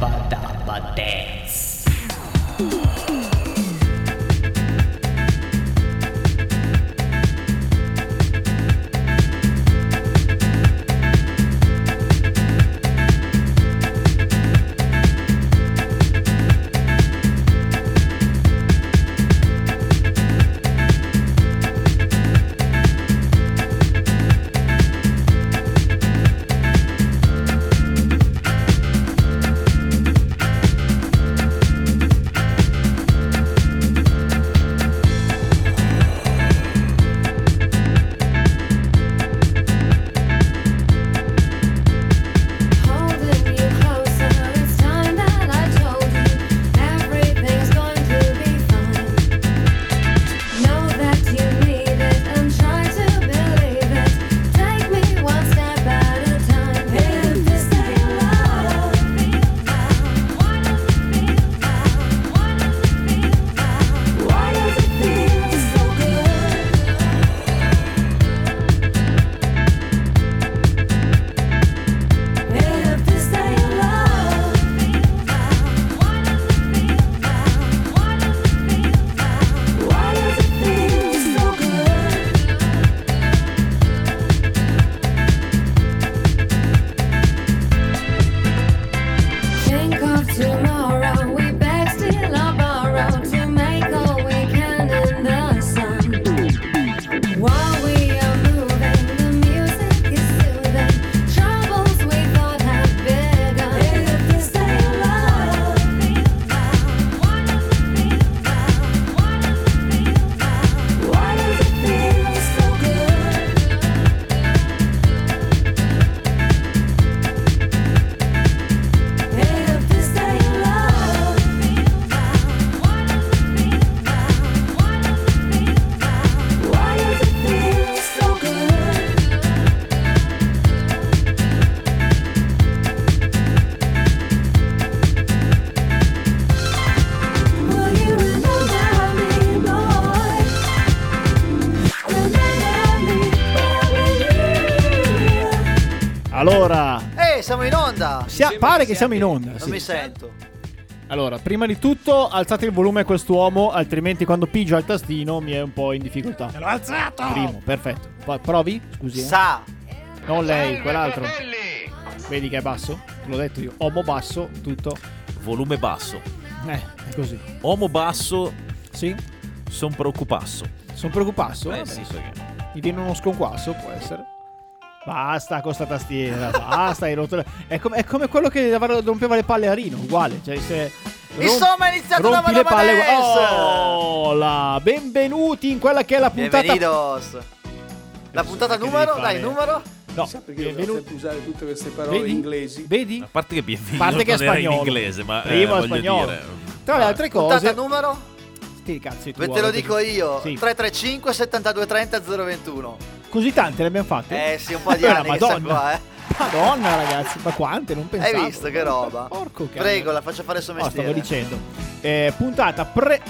Dabba Dabba Dance. Sia- pare che siamo in onda. Non sì. mi sento. Allora, prima di tutto, alzate il volume a quest'uomo, altrimenti quando pigio al tastino mi è un po' in difficoltà. L'ho alzato! Primo, perfetto. Poi provi? Scusi. eh. Sa. Non lei, quell'altro. Vedi che è basso? Te l'ho detto io. Omo basso, tutto. Volume basso. Eh, è così. Uomo basso, Sì? son preoccupasso. Sono preoccupato? Eh Vabbè. Mi viene uno sconquasso, può essere. Basta con sta tastiera, basta. hai rotto le- È, come, è come quello che rompeva le palle a Rino, uguale. Cioè, se rom- Insomma, è iniziato rompi le palle. Madamanes. Oh, la- benvenuti in quella che è la puntata. Bienvenidos. La puntata numero? Dai, numero? No, Sa perché sempre usare tutte queste parole Vedi? inglesi? Vedi? A parte che bienvenido A parte che è era in spagnolo. inglese, ma eh, Primo voglio spagnolo. dire... Tra le altre Puntata cose. numero? Sti cazzi Ve tuoi, te lo dico io. Sì. 335 72 30 021. Così tante le abbiamo fatte? Eh sì, un po' di Eh, anni Madonna. qua, eh. Madonna, ragazzi, ma quante? Non pensavo. Hai visto che roba? Porco cazzo. Prego, la faccio fare il suo No, stavo mestiere. dicendo. Eh, puntata pre.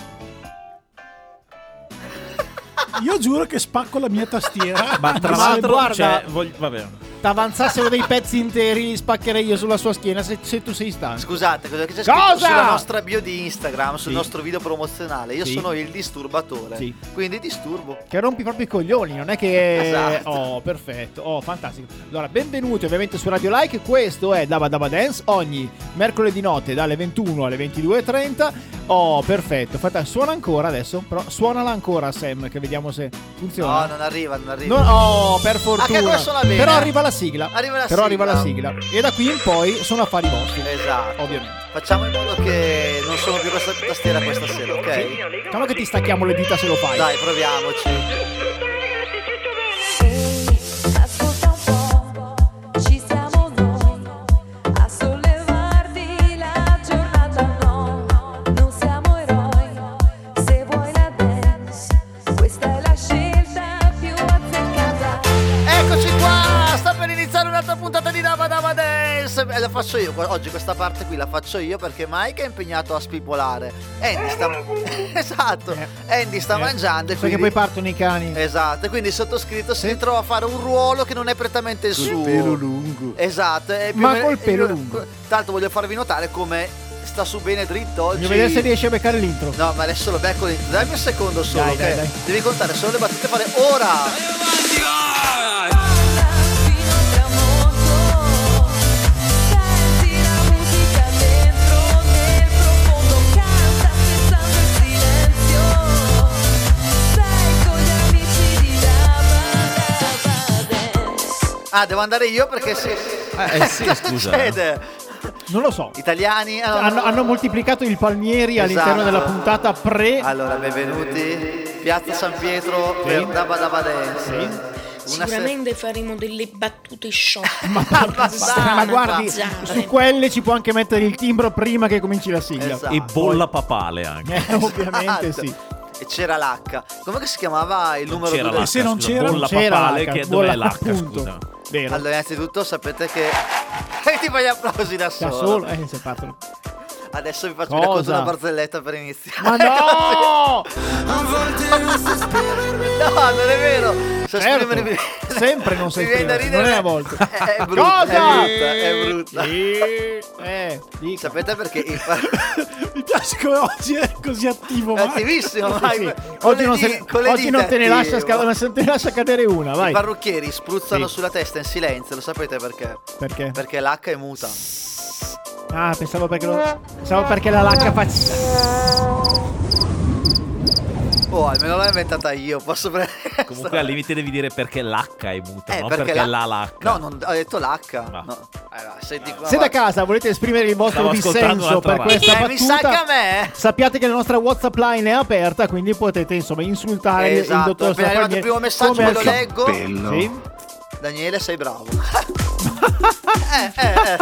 Io giuro che spacco la mia tastiera. Ma tra l'altro, guarda- cioè, voglio- vabbè. T'avanzassero dei pezzi interi, li spaccherei io sulla sua schiena se, se tu sei stanco. Scusate, cosa c'è Cosa? scritto sulla nostra bio di Instagram, sul Sì. nostro video promozionale? Io Sì. sono il disturbatore. Sì. Quindi disturbo. Che rompi proprio i coglioni, non è che. Esatto. Oh, perfetto. Oh, fantastico. Allora, benvenuti ovviamente su Radio Like. Questo è Daba Daba Dance ogni mercoledì notte dalle 21 alle 22.30. Oh, perfetto. Fantastico. Suona ancora adesso? Però suonala ancora, Sam, che vediamo se funziona. No, non arriva, non arriva. No, oh, per fortuna. Ah, che questo suona bene. Però arriva la sigla. Arriva la Però sigla. arriva la sigla. E da qui in poi sono affari vostri. Esatto. Ovviamente. Facciamo in modo che non sono più questa tastiera questa sera, ok? Diciamo che ti stacchiamo le dita se lo fai. Dai, proviamoci. Un'altra puntata di Dava Dava Dance. E la faccio io. Oggi questa parte qui la faccio io perché Mike è impegnato a spipolare. Andy sta. esatto. Andy sta Eh. mangiando. e Perché quindi- poi partono i cani. Esatto, quindi il sottoscritto si ritrova a fare un ruolo che non è prettamente il suo. pelo lungo. Esatto, è più Ma meno- col pelo io- lungo. L'altro voglio farvi notare come sta su bene dritto oggi. Voglio vedere se riesci a beccare l'intro. No, ma adesso lo becco lì. Dammi un secondo solo, Dai, dai, dai. Devi contare solo le battute fare ora. Ah, devo andare io perché si Eh, sì, scusa. Succede. Non lo so. Italiani ah, Hanno, hanno moltiplicato il Palmieri all'interno Esatto. della puntata pre. Allora, benvenuti. Piazza San Pietro per Daba Daba Dance. Una se- Sicuramente faremo delle battute shock. Ma, Sana, ma guardi, Zane. su quelle ci può anche mettere il timbro prima che cominci la sigla. Esatto. E bolla papale anche. Eh, ovviamente Esatto. sì. E c'era l'H. Come si chiamava il numero c'era due? l'H, se non c'era, bolla C'era papale l'H, che bolla- dov'è l'H, appunto. scusa. Vero. Allora, innanzitutto sapete che. E ti fai gli applausi da da solo. solo, eh, sei fatto. Adesso vi faccio Cosa? una barzelletta per iniziare. Ma no! No, non è vero. Se Certo. esprimermi- Sempre non sei Mi viene da esprimersi, ridere. non è a volte. È, è brutta, Cosa? è brutta, è brutta. Eh, dica. Sapete perché il Mi piace come oggi è così attivo. è attivissimo, Sì, vai. sì. Oggi, non, di- se- oggi non te ne lascia, sca- non te ne lascia cadere una, vai. I parrucchieri spruzzano Sì. sulla testa in silenzio, lo sapete perché? Perché? Perché l'H è muta. Ah, pensavo perché, lo- pensavo perché la lacca fa... Oh, almeno l'ho inventata io, posso prendere. Comunque al limite devi dire perché l'H è muta, Eh, no? perché Perché, la- la l'H. No, non ho detto l'H. No. No. Allora, senti qua, Se da va- casa volete esprimere il vostro Stavo dissenso per radio. questa Eh, mi sa che battuta, a me. sappiate che la nostra WhatsApp line è aperta, quindi potete insomma insultare il- il Esatto, dottor appena arrivato il primo messaggio me lo leggo. Sì? Daniele, sei bravo. eh, eh, eh.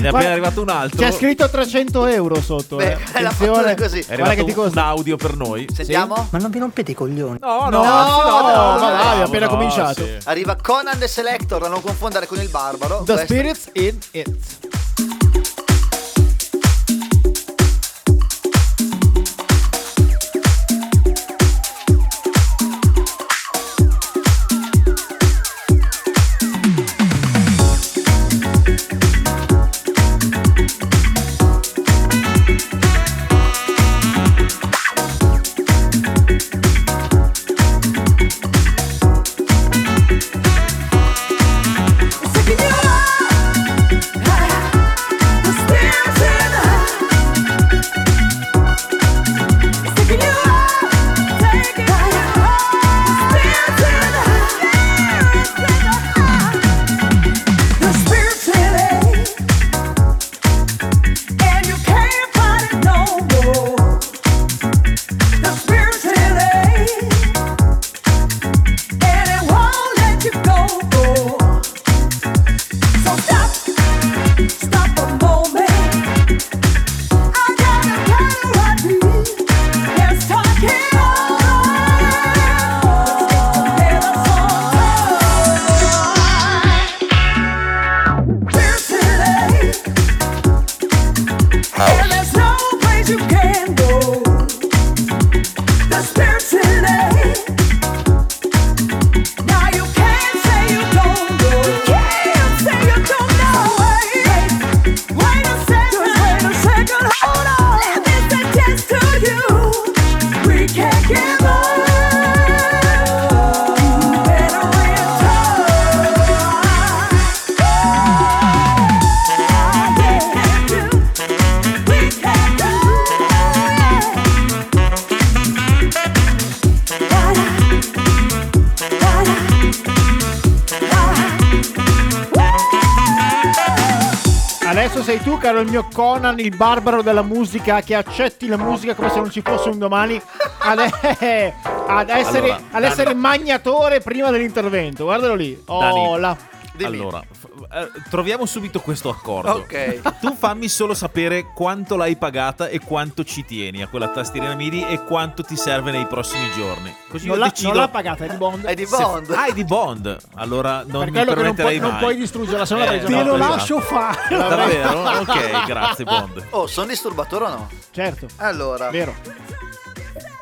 Ne è Guarda, appena arrivato un altro. C'è scritto 300 euro sotto. Beh, eh. la fattura è così. È Guarda arrivato che ti un, costa. audio per noi. Sentiamo? Ma non vi rompete i coglioni. No, No, no, no, no, ma dai, no, appena no, cominciato. sì. Arriva Conan the Selector, da non confondere con il barbaro. The Questo- Spirits in It. Conan, il barbaro della musica, che accetti la musica come se non ci fosse un domani, ad, ad essere, Allora, ad essere magnatore prima dell'intervento. Guardalo lì. Oh, Dani. Dimmi. Allora, troviamo subito questo accordo. Ok. Tu fammi solo sapere quanto l'hai pagata e quanto ci tieni a quella tastierina MIDI e quanto ti serve nei prossimi giorni. Così Non io l'ha, decido. non l'ha pagata, è di Bond. È di se- Bond. Ah, è di Bond. Allora non per mi non puoi, permetterei non mai. puoi distruggerla, se no Eh, l'avrei già Te lo esatto. lascio fare. Davvero? ok, grazie Bond. Oh, sono disturbatore o no? Certo, Allora. vero.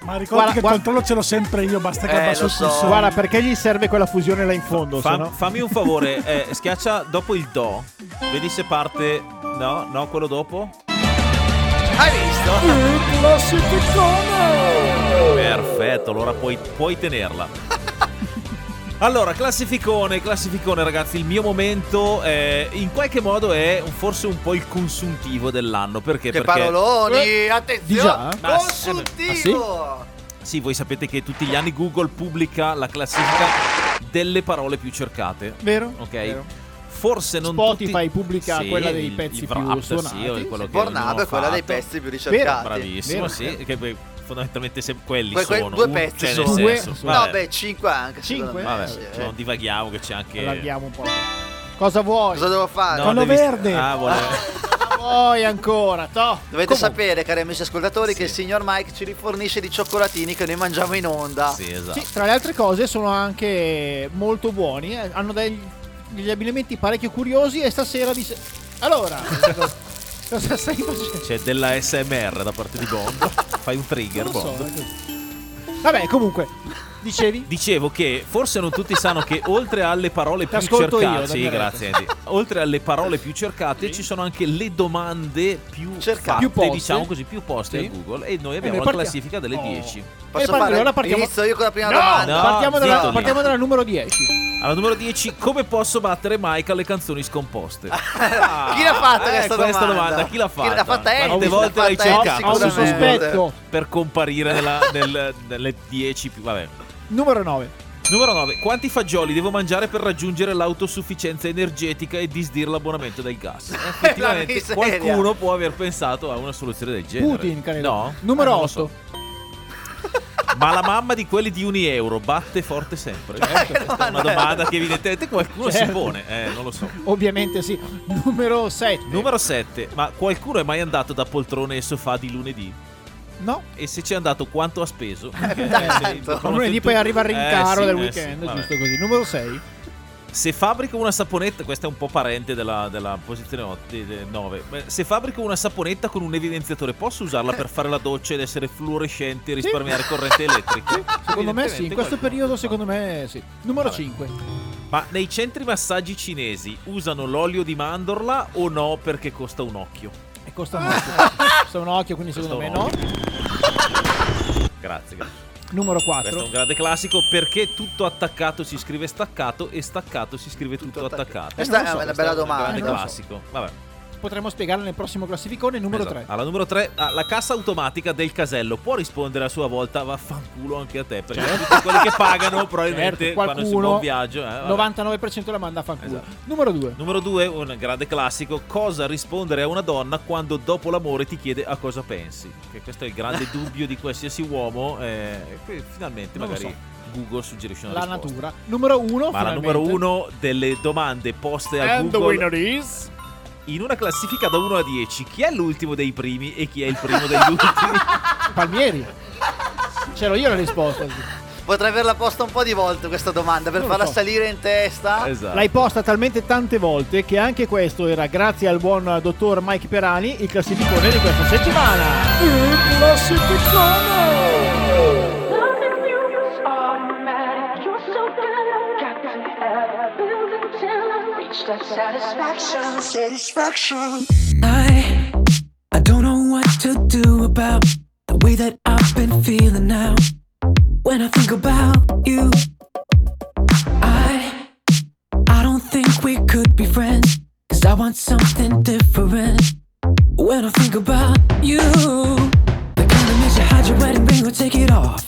Ma ricordi Guarda, che guarda- il controllo ce l'ho sempre io, basta che Eh, abbasso il so. Guarda, perché gli serve quella fusione là in fondo, Fa- no... Fammi un favore, eh, schiaccia dopo il Do. Vedi se parte. No, no, quello dopo. Hai visto? Perfetto, allora puoi, puoi tenerla. Allora, classificone, classificone ragazzi, il mio momento eh, in qualche modo è forse un po' il consuntivo dell'anno, perché? Che perché paroloni, Di attenzione. già? Ma- Consultivo. sì, voi sapete che tutti gli anni Google pubblica la classifica delle parole più cercate. Vero? Ok. Vero. Forse non Spotify tutti- pubblica Sì, quella dei il- pezzi il più Wrapped, suonati. Sì, o quello che Pornhub è quella dei pezzi più ricercati. Bravissimo, Vero, sì, vero. che fondamentalmente se quelli Que- que- sono due un- pezzi cioè, sono. Due senso. No, vabbè, beh, 5 anche. Cinque? vabbè, Sì, cioè, non divaghiamo che c'è anche Allarghiamo un po'. Cosa vuoi? Cosa devo fare? No, Quello devi- verde. Ah, vuole- Cosa vuoi ancora? Toh. Dovete Comunque, sapere, cari amici ascoltatori, che il signor Mike ci rifornisce di cioccolatini che noi mangiamo in onda. Sì, esatto. Sì, tra le altre cose sono anche molto buoni. eh. Hanno degli, degli abbinamenti parecchio curiosi e stasera dice... Allora, cosa, stai facendo? C'è della SMR da parte di Bond. Fai un trigger, so, Bond. così. Vabbè, comunque, dicevi? Dicevo che forse non tutti sanno che oltre alle parole più io, cercate, dammi sì, grazie Andy. Oltre alle parole più cercate ci sono anche le domande più Cercate. fatte, Più poste. diciamo così, più poste Sì. a Google e noi abbiamo noi la partia- classifica delle Oh. 10. Posso E fare? allora partiamo- Inizio io con la prima No, domanda. No, partiamo, dalla, zitto partiamo dalla numero 10. Alla numero 10, come posso battere Mike alle canzoni scomposte? Chi l'ha fatta Eh, questa, questa domanda? Chi l'ha fatta? Chi l'ha fatta Andy? Quante volte l'hai cercata? Ho un su sicuramente. Google sospetto. per comparire nella, nel- nelle 10 più... Vabbè. Numero 9. Numero 9. Quanti fagioli devo mangiare per raggiungere l'autosufficienza energetica e disdire l'abbonamento del gas? Effettivamente qualcuno può aver pensato a una soluzione del genere. Putin, credo. No? Numero Eh, lo 8. so. Ma la mamma di quelli di Uni Euro batte forte sempre? Questa è una domanda che evidentemente qualcuno si Certo. pone. Eh, non lo so. Ovviamente sì. Numero 7. Numero 7. Ma qualcuno è mai andato da poltrone e sofà di lunedì? No. E se ci è andato quanto ha speso? tanto. Ma lunedì poi arriva il rincaro Eh, sì, del eh, weekend, sì, giusto così. Numero 6. Se fabbrico una saponetta, questa è un po' parente della, della posizione 9. Se fabbrico una saponetta con un evidenziatore, posso usarla per fare la doccia ed essere fluorescente e risparmiare corrente elettrica? Secondo me sì, in questo periodo secondo me sì. Numero Vabbè. 5. Ma nei centri massaggi cinesi usano l'olio di mandorla o no perché costa un occhio? E costa un occhio. costa un occhio, quindi secondo me Costa no. Grazie, grazie. Numero Questo è 4. un grande classico perché tutto attaccato si scrive staccato e staccato si scrive tutto, Tutto attaccato. Questa non lo so, è una Questo bella un domanda. grande non lo so. classico. Vabbè. Potremmo spiegarla nel prossimo classificone. Numero Esatto. 3. Alla numero 3, la cassa automatica del casello può rispondere a sua volta vaffanculo anche a te, perché tutti quelli che pagano probabilmente Certo, quando si va qualcuno in viaggio. eh, vabbè. 99% la manda a fanculo. Esatto. Numero 2. Numero 2, un grande classico, cosa rispondere a una donna quando dopo l'amore ti chiede a cosa pensi? Che questo è il grande dubbio di qualsiasi uomo eh, e finalmente Non magari Google suggerisce una La risposta. natura. Numero 1. Ma la numero uno delle domande poste a And the Google winner is. In una classifica da 1 a 10, chi è l'ultimo dei primi e chi è il primo degli ultimi? Palmieri. C'ero io la risposta. Potrei averla posta un po' di volte questa domanda per Non lo farla so. salire in testa. esatto. L'hai posta talmente tante volte che anche questo era grazie al buon dottor Mike Perani il classificone di questa settimana. Il classificone! Reach that satisfaction. Satisfaction. I I don't know what to do about the way that I've been feeling now. When I think about you, I I don't think we could be friends. Cause I want something different. When I think about you, the kind that makes you hide your wedding ring or take it off.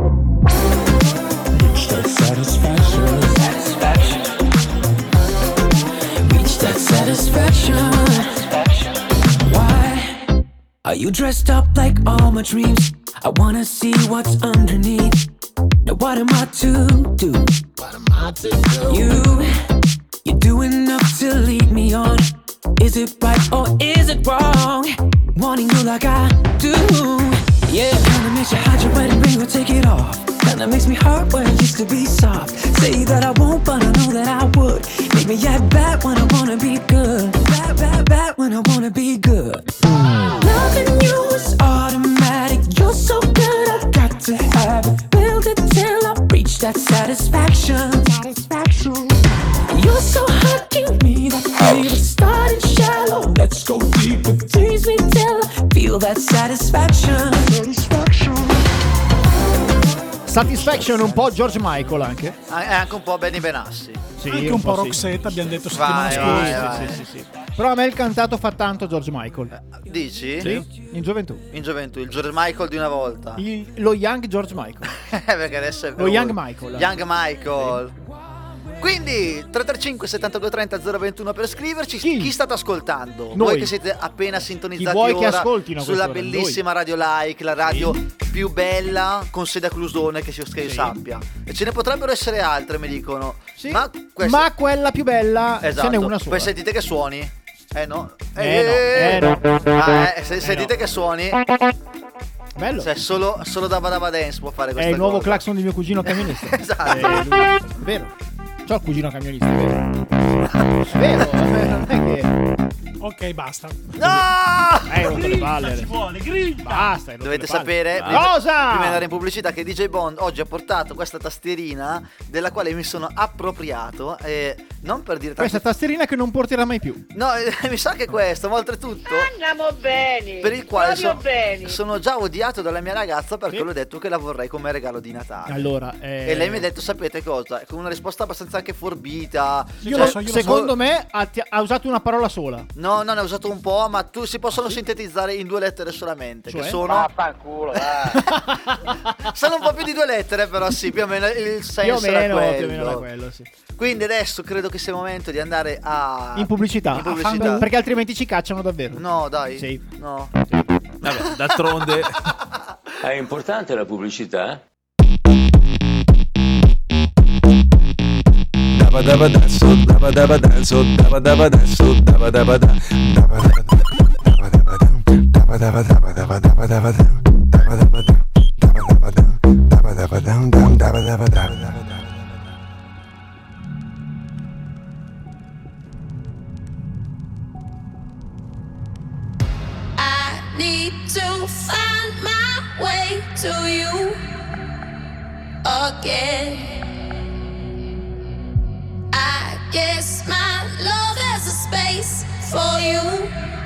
Are you dressed up like all my dreams? I wanna see what's underneath. Now what am I to do? What am I to do? You, you do enough to lead me on. Is it right or is it wrong? Wanting you like I do. Yeah, kinda makes you hide your wedding ring or take it off. Kinda makes me hurt where it used to be soft. Say that I won't, but I know that I would. Make me act bad when I wanna be good. Bad, bad, bad when I wanna be good. Loving you is automatic. You're so good, I've got to have it. Build it till I reach that satisfaction. Satisfaction. You're so hot, give me that fever. Starting shallow, let's go deeper. Tease me till I feel that. Satisfaction. Satisfaction un po' George Michael anche. Ah, È anche un po' Benny Benassi. Sì, Anche un po'. Roxette, abbiamo detto settimana Vai, scorsa. vai, vai. Sì, sì, sì. Però a me il cantato fa tanto George Michael. Dici? Sì, in gioventù. In gioventù, il George Michael di una volta. Il- lo Young George Michael. Perché adesso è Lo Young Michael. Young Michael. Quindi 335 72 30 021 per scriverci. Chi? Chi state ascoltando? Noi. Voi che siete appena sintonizzati Chi vuoi ascoltino sulla bellissima Radio Like, la radio più bella con sede a Clusone che, si, che Sì. sappia. E ce ne potrebbero essere altre, mi dicono. Sì. Ma, questa- Ma quella più bella esatto. ce n'è una sola. Poi sentite che suoni. Eh no. Eh no, eh no. Ah, eh, se- sentite no. che suoni. Bello. Cioè, solo, solo Dabba Dabba Dance può fare È questa il nuovo cosa. clacson di mio cugino camionista. Esatto. Eh, vero. Il cugino camionista, vero. eh, non è che. Ok, basta. No! Eh, rotto le palle. Si vuole, griglia. Basta, Dovete sapere, Ah. prima, Cosa? prima di andare in pubblicità, che DJ Bond oggi ha portato questa tastierina della quale mi sono appropriato. E non per dire Questa tanto. tastierina che non porterà mai più. No, eh, mi sa che questo, ma oltretutto. Andiamo bene. Per il quale so- bene. sono già odiato dalla mia ragazza perché Sì. le ho detto che la vorrei come regalo di Natale. Allora, eh, E lei mi ha detto, sapete cosa? Con una risposta abbastanza anche forbita. Io Cioè, lo so, io lo so. Secondo me ha, ti- ha usato una parola sola. No, no, ne ho usato un po', ma tu si possono sintetizzare in due lettere solamente. Cioè? Che sono. sono un po' più di due lettere, però sì, più o meno il senso Più o meno, era quello. più o meno era quello, sì. Quindi adesso credo che sia il momento di andare a. In pubblicità. In pubblicità. Perché altrimenti ci cacciano davvero. No, dai. Sì. No. Vabbè, d'altronde È importante la pubblicità? Dabba dabba danzo, dabba dabba danzo, dabba dabba danzo, dabba dabba da, dabba dabba da, dabba dabba dam, dabba dabba dabba dabba dabba dam, dabba dabba dam, dabba dabba dam, dabba dabba dam, dabba dabba da, dabba dabba da. Need to find my way to you again. A space for you.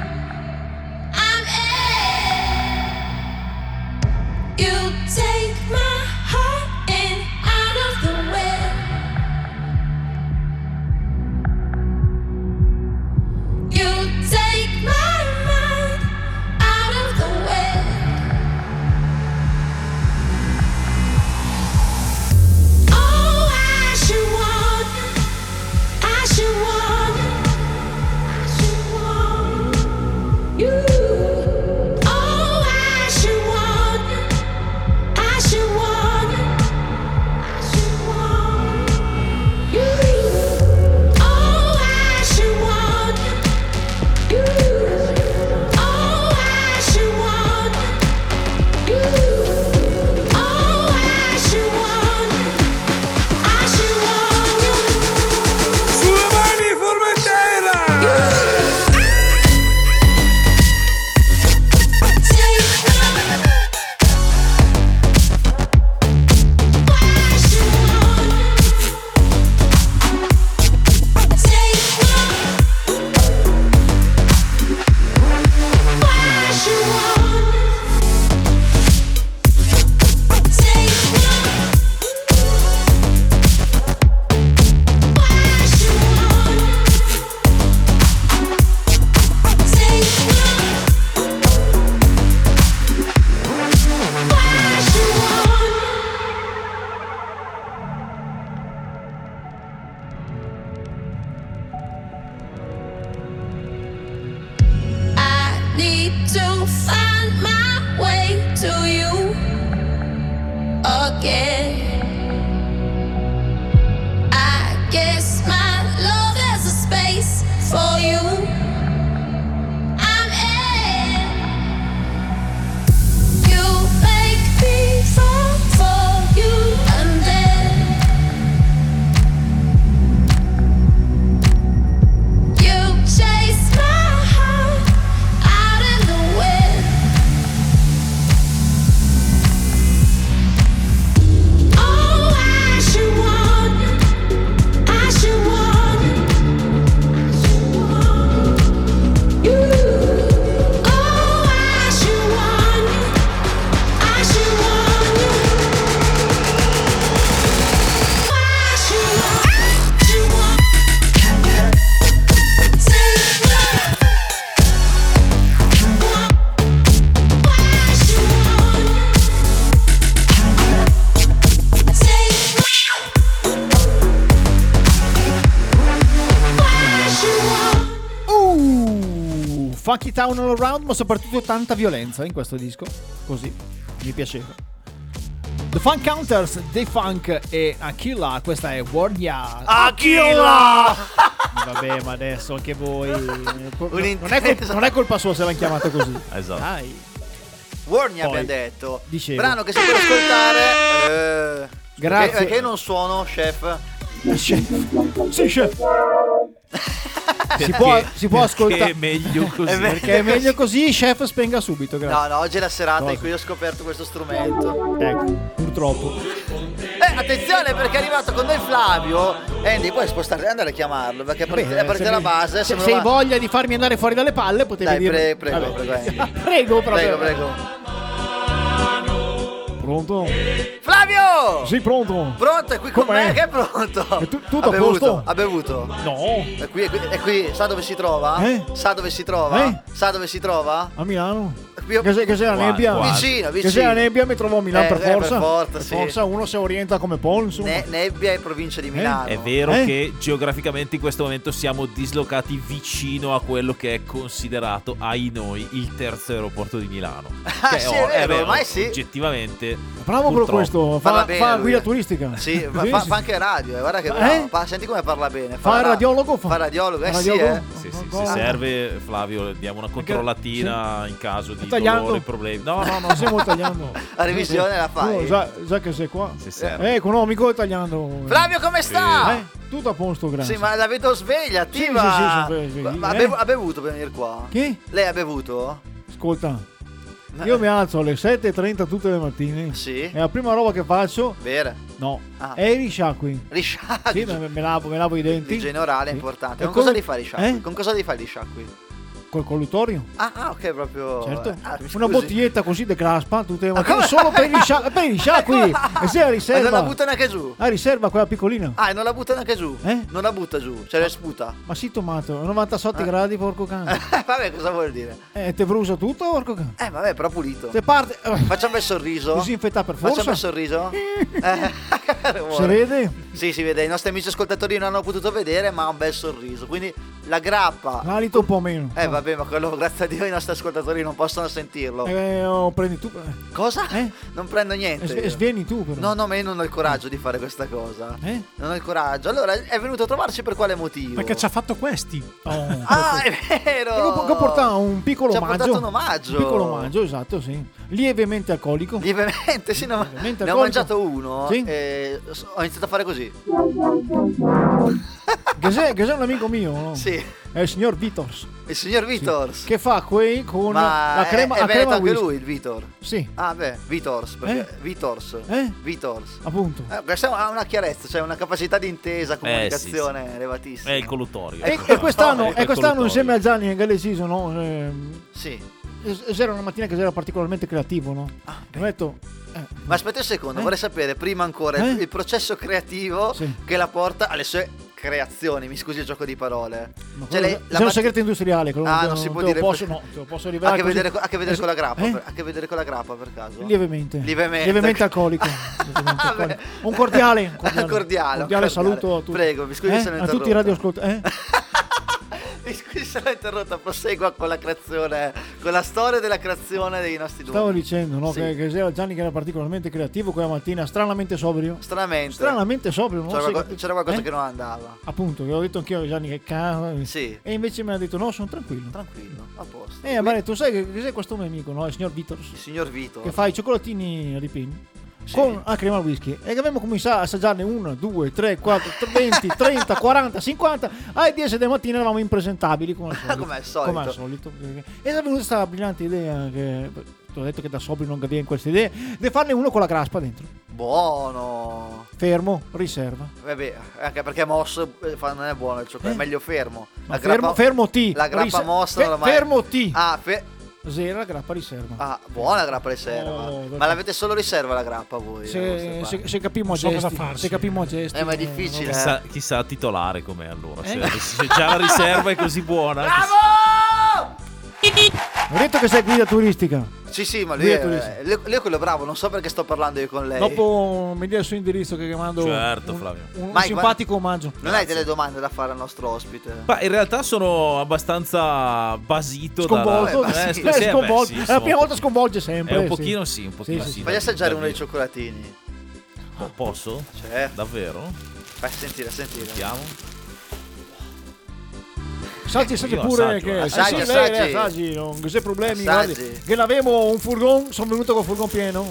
Town all around, ma soprattutto tanta violenza in questo disco. Così, mi piaceva. The Funk Counters, The Funk e Aquila, questa è Warnia. Aquila! Vabbè, ma adesso anche voi. Non è, colpa, non è colpa sua se l'hanno chiamato così. Esatto. Dai. Warni Poi, abbiamo detto. dicevo. Brano che si può ascoltare. eh, Grazie. Perché, perché non suono, chef? Chef. Sì, chef. Si può, si può ascoltare. è meglio così. È Perché è meglio così, chef spenga subito. No, Grazie. no, oggi è la serata Cosa? in cui ho scoperto questo strumento. Ecco, purtroppo. Eh, attenzione perché è arrivato con noi Flavio. Andy, puoi spostarti, andare a chiamarlo perché Beh, a partire se la base. Se, hai va- voglia di farmi andare fuori dalle palle, potevi Dai, dire. pre- prego, prego, Andy. prego, proprio. Prego, prego. Pronto? Flavio! Sì, pronto. Pronto, è qui con Com'è? me, che è pronto? È tu- tutto ha a bevuto, posto? Ha bevuto. No. È qui, è qui, è qui. sa dove si trova? Eh? Sa dove si trova? Eh? Sa dove si trova? A Milano? Qui- Che se, che se la nebbia? qua. Vicino, Che se vicino. la nebbia mi trovo a Milano Eh, per eh, per forza. forza, sì. forza uno si orienta come Paul, insomma. Ne- nebbia e provincia di Milano. È vero Eh? che geograficamente in questo momento siamo dislocati vicino a quello che è considerato, ai noi, il terzo aeroporto di Milano. Ah, Che sì, è vero, ormai sì. Oggettivamente. Bravo per purtroppo. questo. Parla Fa, bene fa guida turistica. Sì, fa, Sì, fa- sì. fa anche radio, eh, guarda che Eh? bravo. Pa- senti come parla bene. Fa ra- radiologo? Fa, Fa radiologo, eh fa sì, radiologo? eh. Sì, sì, se serve Flavio diamo una controllatina in caso di Tagliando? dolore, problemi. No, no, no. Non stiamo tagliando. La revisione la fai. No, già, già che sei qua. Se serve. Eh, economico tagliando. Flavio come sta? Eh, tutto a posto, grazie. Sì, ma la vedo sveglia, attiva. Sì, sì, sì, sono svegli, Ma- ma ha, eh. ha bevuto per venire qua? Chi? Lei ha bevuto? Ascolta, io mi alzo alle 7.30 tutte le mattine. Sì. E la prima roba che faccio, Bere. no, Ah. è i risciacqui. Risciacqui. Sì, me, me lavo, me lavo i denti. Igiene orale è Sì. importante. Con come- cosa li fai risciacqui? Eh? Con cosa li fai risciacqui? Col collutorio. Ah, ah, ok, proprio. Certo. Ah, mi Una bottiglietta così de craspa tutte le Ma mattine come? solo per i riscia- per i risciacqui. E se la Ma riserva. non la butta neanche giù? La riserva quella piccolina. Ah, e non la butta neanche giù? Eh? Non la butta giù, cioè le sputa. Ma sì, tomato, 97 Ah. gradi, porco cane. vabbè, cosa vuol dire? Eh, te brucia tutto, porco cane. Eh, vabbè, però pulito. Se parte. eh, Faccia un bel sorriso. Disinfetta per forza. bel sorriso. Eh, Si vede? Sì, si vede. I nostri amici ascoltatori non hanno potuto vedere, ma ha un bel sorriso. Quindi la grappa. L'alito un po' meno. Eh, vabbè, ma quello, grazie a Dio, i nostri ascoltatori non possono sentirlo. Eh, oh, prendi tu. Cosa? Eh? Non prendo niente. io. svieni tu, però. No, no, ma io non ho il coraggio di fare questa cosa. Eh? Non ho il coraggio. Allora, è venuto a trovarci per quale motivo? Perché ci ha fatto questi. Oh. Ah, è vero! Che porta un piccolo Ci ha omaggio. portato un omaggio. Un piccolo omaggio, esatto, sì. Lievemente alcolico. Lievemente, sì, no, Lievemente ne ho alcolico. mangiato uno Sì. e s- ho iniziato a fare così. Che sei, che sei un amico mio, no? Sì, È il signor Vitors. il signor Vitors. Che fa quei con Ma la crema, è, è la crema anche whisky. lui, il Vitor. Sì, Ah, beh, Vitors, perché Eh? Vitors. Eh? Vitors. appunto. Eh, ha una chiarezza, cioè una capacità di intesa, Eh, comunicazione sì, elevatissima. È il collutorio. E, Ecco, e quest'anno, e quest'anno il insieme a Gianni e Galesiso, no? ehm, Sì. es- era una mattina che era particolarmente creativo, no? Ah, Ho detto, eh, Ma aspetta un secondo, Eh? vorrei sapere prima ancora Eh? il, il processo creativo Sì. che la porta alle sue creazioni, mi scusi il gioco di parole. ma Cioè, lei- c'è la un matti- segreto industriale, quello Ah, te- non si può dire Posso, no, posso Ha rivelare a che, vedere, ha a che vedere con la grappa, Eh? per, ha a che vedere con la grappa per caso? Lievemente. Lievemente. Lievemente alcolico. Lievemente Vabbè. alcolico. Un cordiale. Un cordiale, Cordiale, un cordiale cordiale. saluto a tutti. Prego, mi scusi Eh? se l'ho A tutti i radioascoltatori. Eh? Mi scusi se l'ho interrotta, prosegua con la creazione, con la storia della creazione dei nostri due. Stavo dicendo no, Sì. che, che era Gianni che era particolarmente creativo quella mattina, stranamente sobrio. Stranamente. Stranamente sobrio, non C'era, so qualco- che- c'era qualcosa eh? che non andava. Appunto, che ho detto anch'io a Gianni che cazzo. Sì. E invece mi ha detto no, sono tranquillo. Tranquillo, a posto. E mi ha detto, sai che cos'è questo mio amico, no? Il signor Vitor. Il signor Vito. Che fa i cioccolatini ripieni. Con la crema whisky e che abbiamo cominciato a assaggiarne 1, 2, 3, 4, 20, 30, 40, 50 alle 10 del mattino eravamo impresentabili come al solito. Come al solito. Come al solito. E è venuta questa brillante idea che ti ho detto che da sobrio non capiva in queste idee di farne uno con la graspa dentro. Buono. Fermo, riserva. Vabbè, anche perché mosso eh, non è buono il cioccolato, è meglio fermo. Ma fermo, fermo T. La grappa Rise- mossa fe- la Fermo T. Ah, fe- Zero la grappa riserva. ah, buona grappa riserva. Oh, Ma perché- l'avete solo riserva la grappa voi? se, se, se capimo Non so cosa gesti, farsi. se capimo a gesti. Eh, ma è eh, difficile. Chissà, chissà titolare com'è allora. Se, Eh? se già la riserva è così buona. Ho detto che sei guida turistica. Sì, sì, ma lui Guida è, turistica. lui, lui è quello bravo, non so perché sto parlando io con lei. Dopo mi dia il suo indirizzo che mando Certo, un, Flavio. un Mike, simpatico omaggio. Non hai delle domande da fare al nostro ospite? Ma in realtà sono abbastanza basito Sconvolto, dalla... Eh, Eh, sì. sì, Eh, sì, eh, beh, sconvolto. sì, È la prima volta sconvolge sempre. È un sì. pochino sì, un pochino Sì, sì. da- assaggiare uno dei cioccolatini. Po- Posso? Cioè, Davvero? fai sentire, sentire. Vediamo. Assaggi sempre Io pure assaggio, che eh. sì, Assaggi, lei, assaggi. assaggi, non c'è problemi. Assaggi. guardi, che l'avevo un furgon, sono venuto con il furgon pieno.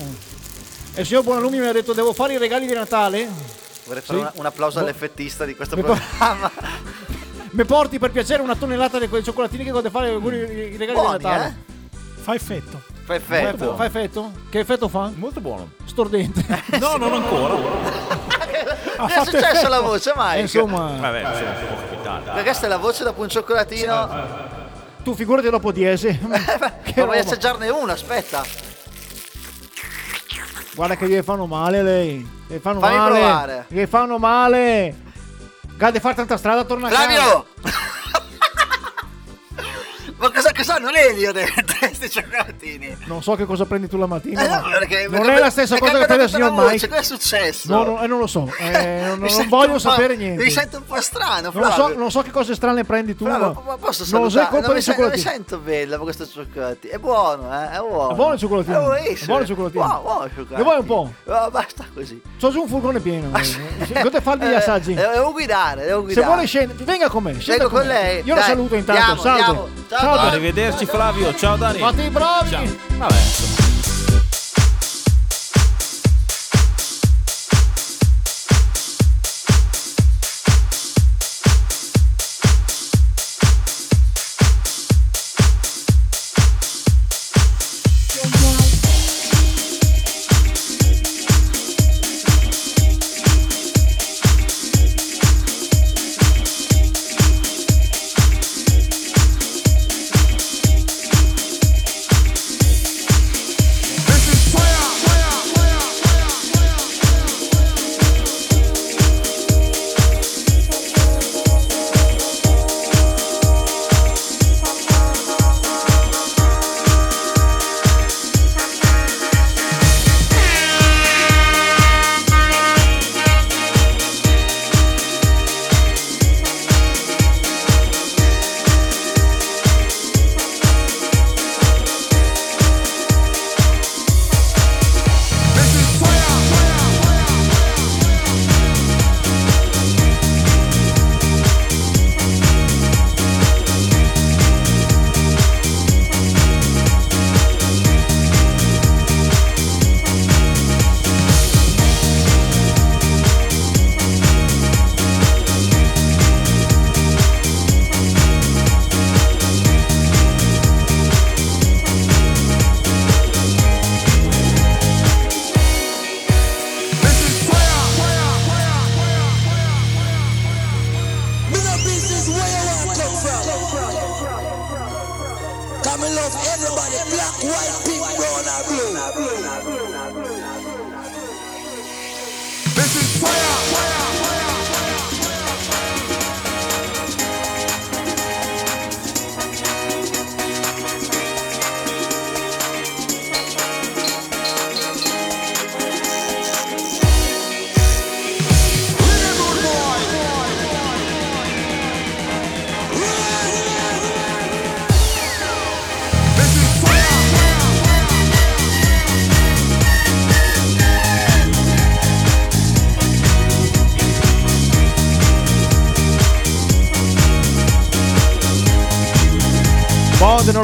E il signor Buonalumi mi ha detto devo fare i regali di Natale. Vorrei fare Sì. una- un applauso Boh. all'effettista di questo Mi po- programma. Mi porti per piacere una tonnellata di quei cioccolatini che a fare i regali Buoni, di Natale. eh? Fa effetto. Fa effetto. fa effetto? Che effetto fa? Molto buono. Stordente. No, non ancora. Mi è successo la voce, Mike? Eh, insomma, Vabbè, insomma, può capitare. Perché questa è la voce dopo un cioccolatino. tu figurati dopo 10. Ma che vuoi roba. assaggiarne uno? Aspetta. Guarda che gli fanno male lei. Gli fanno Fammi male. provare. Gli fanno male. Gade fare tanta strada, torna a casa. Flavio! Ma cosa, cosa hanno l'elio dentro questi cioccolatini? Non so che cosa prendi tu la mattina. Eh no, perché- non perché- è la stessa cosa che prende il signor voce, Mike. Cosa è successo? No, no, eh, non lo so. Eh, non non voglio sapere niente. Mi sento un po' strano, Non so, non so che cose strane prendi tu. Flavio, ma posso non salutare? colpa non, mi dei sen- non mi sento bello con questo cioccolatino. È buono, eh? È buono. È buono il cioccolatino. È buonissimo. È buono il cioccolatino. Buono, buono il cioccolatino. Ne vuoi un po'? No, basta così. C'ho giù un furgone pieno. Dove farmi gli Eh, assaggi? Devo guidare, devo Se guidare. vuole scendere, venga con me. scenda Vengo con lei. Io la saluto intanto. Salve. Ciao, Ciao, Dani. Arrivederci Flavio. Ciao Dani. Fate i bravi. Ciao. Vabbè, insomma.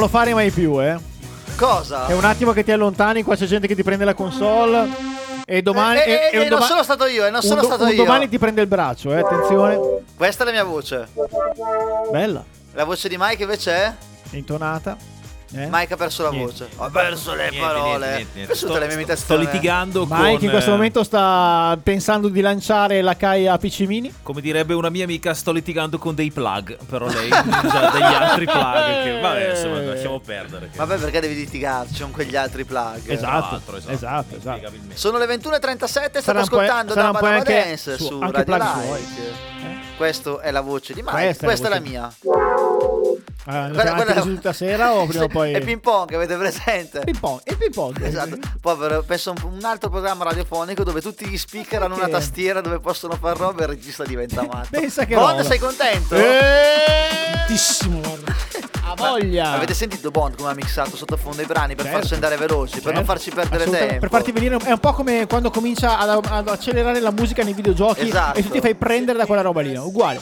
Lo fare mai più, eh. Cosa? È un attimo che ti allontani, qua c'è gente che ti prende la console. E domani. Eh, eh, e- e eh, un non doma- sono stato io, eh, non sono do- stato io. domani ti prende il braccio, eh. Attenzione. Questa è la mia voce. Bella. La voce di Mike invece è? Intonata. Eh? Mike ha perso la Niente. voce. Ho perso le Niente, parole. niente, Sto- le mie imitazioni. Sto litigando con Mike in questo eh, momento sta pensando di lanciare la Kai a Piccimini. Come direbbe una mia amica, sto litigando con dei plug. Però lei usa degli altri plug. Che, vabbè, insomma, lasciamo perdere. che- Vabbè, perché devi litigarci con quegli altri plug? Esatto, Esatto, esatto. esatto, esatto. Sono le 21.37, state Sarà ascoltando po' Dabba anche Dance su- su Radio suoi. Eh? Questo è la voce di Mike, Questa questa, è la è la mia. Ne Quella- quella- tutta sera o prima o poi. È ping pong, avete presente? Ping pong, il ping pong. Esatto, povero, penso a un, altro programma radiofonico dove tutti gli speaker hanno una tastiera dove possono far roba e il regista diventa matto. Pensa che Bond, roba. sei contento? Eh, Tantissimo, ha voglia. Avete sentito Bond come ha mixato sottofondo i brani per Certo. farci andare veloci, per non Certo. farci perdere tempo? Per farti venire è un po' come quando comincia ad, ad accelerare la musica nei videogiochi Esatto. e tu ti fai prendere da quella roba lì, uguale.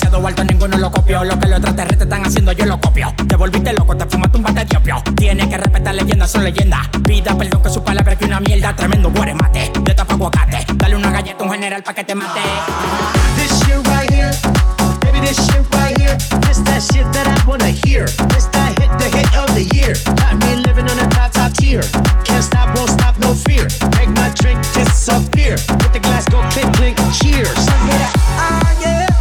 Demasiado alto, ninguno lo copió Lo que los extraterrestres están haciendo, yo lo copio Te volviste loco, te fumaste un bate de opio Tienes que respetar leyendas, son leyendas Pida perdón que su palabra que una mierda Tremendo mate de tapa aguacate Dale una galleta a un general pa' que te mate This shit right here, baby, this shit right here. This that shit that I wanna hear. This that hit, the hit of the year. Got me living on a top, top tier. Can't stop, won't stop, no fear. Make my drink disappear. With the glass go clink, clink, cheers.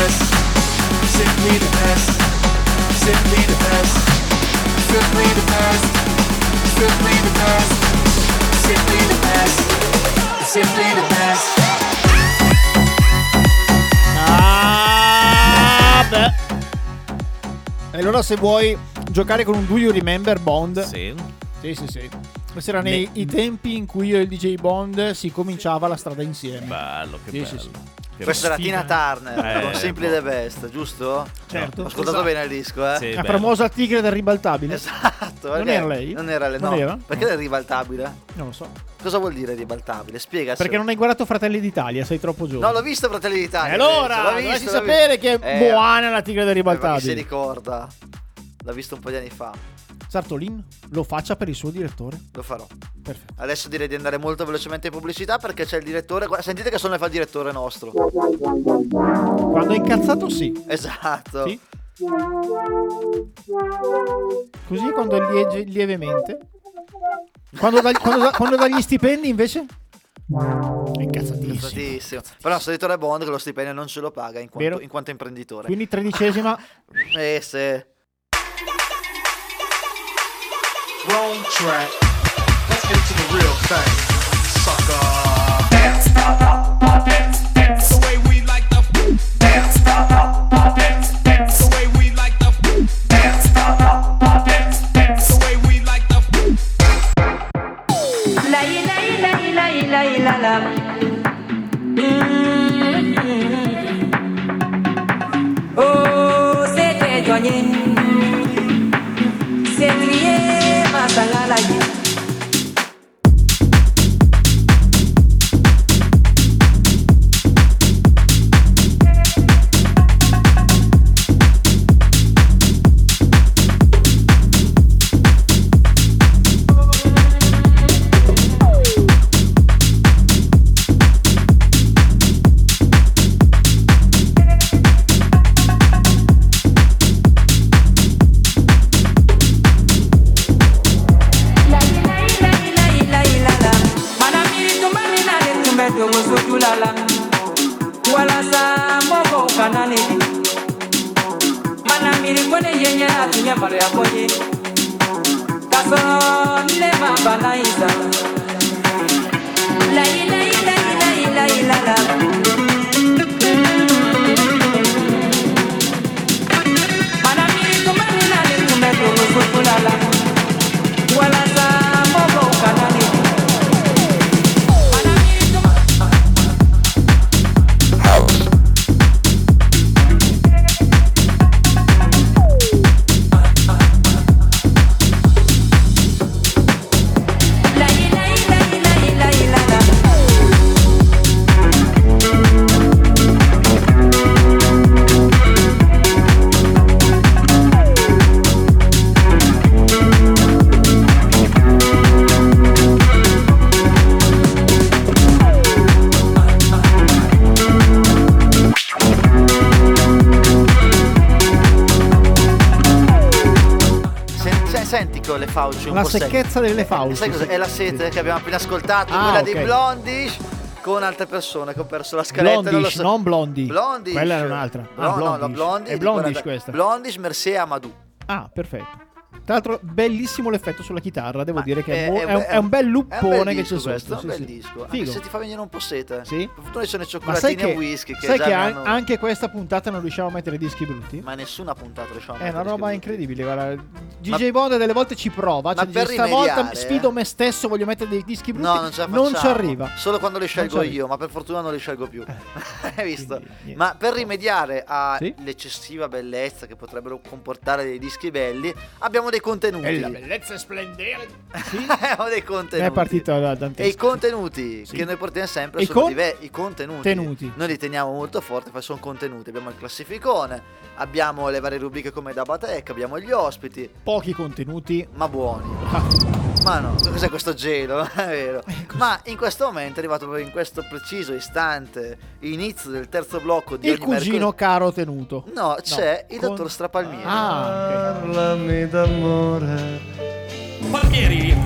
Best. Simply the best. Simply the best. Simply the best. Simply the best. Simply the best. Simply the best. Ah, beh. E allora se vuoi giocare con un Do You Remember Bond? Sì. Sì, sì, sì. Questi erano i, i tempi in cui io e il DJ Bond si cominciava la strada insieme. Bello, che Sì, bello. sì, sì. Questa era. Tina Turner Eh, con Simply boh. the Best, giusto? Certo. Ho ascoltato bene il disco, eh? Sì, La bello. famosa tigre del ribaltabile? Esatto. Non era lei? Non era lei, Non no. era? Perché è ribaltabile? Non lo so. Cosa vuol dire ribaltabile? Spiegaci. Perché non hai guardato Fratelli d'Italia, sei troppo giovane. No, l'ho visto Fratelli E d'Italia. allora, l'ho dovresti visto, l'ho sapere visto. che è Eh, buona la tigre del eh, ma chi si ribaltabile. ricorda? L'ho visto un po' di anni fa. Sartolin lo faccia per il suo direttore. Lo farò. Perfetto. Adesso direi di andare molto velocemente in pubblicità perché c'è il direttore. Guarda, Sentite che suono fa il direttore nostro. Quando è incazzato sì. Esatto. Sì. Così quando è liege- lievemente. Quando, dà, quando, quando dà gli stipendi invece? È incazzatissimo. Incazzatissimo. Però il direttore Bond che lo stipendio non ce lo paga in quanto, in quanto imprenditore. Quindi tredicesima. Eh se. Wrong track. Let's get to the real thing. Sucker. Dance. Secchezza delle Eh, fauci, Sai cos'è? sì. È la sete che abbiamo appena ascoltato, Ah, quella ok. di Blondish con altre persone che ho perso la scaletta. non lo Blondish, so. non Blondi. Blondish. Quella era un'altra. Blo- Ah, no, la Blondish. Blondish. È Blondish questa. Blondish, Mercé Amadou. Ah, perfetto. Tra l'altro, bellissimo l'effetto sulla chitarra. Devo dire che è, È- è- un- è un bel luppone che c'è sotto. questo, è un sì, bel sì. disco. Anche Figo. se ti fa venire un po' sete. Sì? Per fortuna ci sono i Ma cioccolatini che, e whisky che sai che an- hanno- anche questa puntata non riusciamo a mettere dischi brutti? Ma nessuna puntata riusciamo a È una mettere roba incredibile. Guarda. DJ Bond delle volte ci prova. Ma Cioè, per stavolta rimediare, sfido eh. me stesso, voglio mettere dei dischi brutti. No, non ce non ci arriva. Solo quando li scelgo io, ma per fortuna non li scelgo più. Hai visto? Quindi. Ma per rimediare Sì? all'eccessiva bellezza che potrebbero comportare dei dischi belli, abbiamo dei contenuti. E la bellezza e splendere. Sì? abbiamo dei contenuti. È partito da E i contenuti Sì. che noi portiamo sempre E i sono con- diver- i contenuti. Tenuti. Noi li teniamo molto forti, perché sono contenuti. Abbiamo il classificone, abbiamo le varie rubriche come Dabatech, abbiamo gli ospiti, Pochi contenuti. ma buoni. Ma no, cos'è questo gelo? È vero. Ecco. Ma in questo momento è arrivato proprio in questo preciso istante, inizio del terzo blocco di il ogni cugino mercoledì- caro tenuto. No, c'è il con- dottor Strapalmieri. Ah, ok. Parlami d'amore. Palmieri,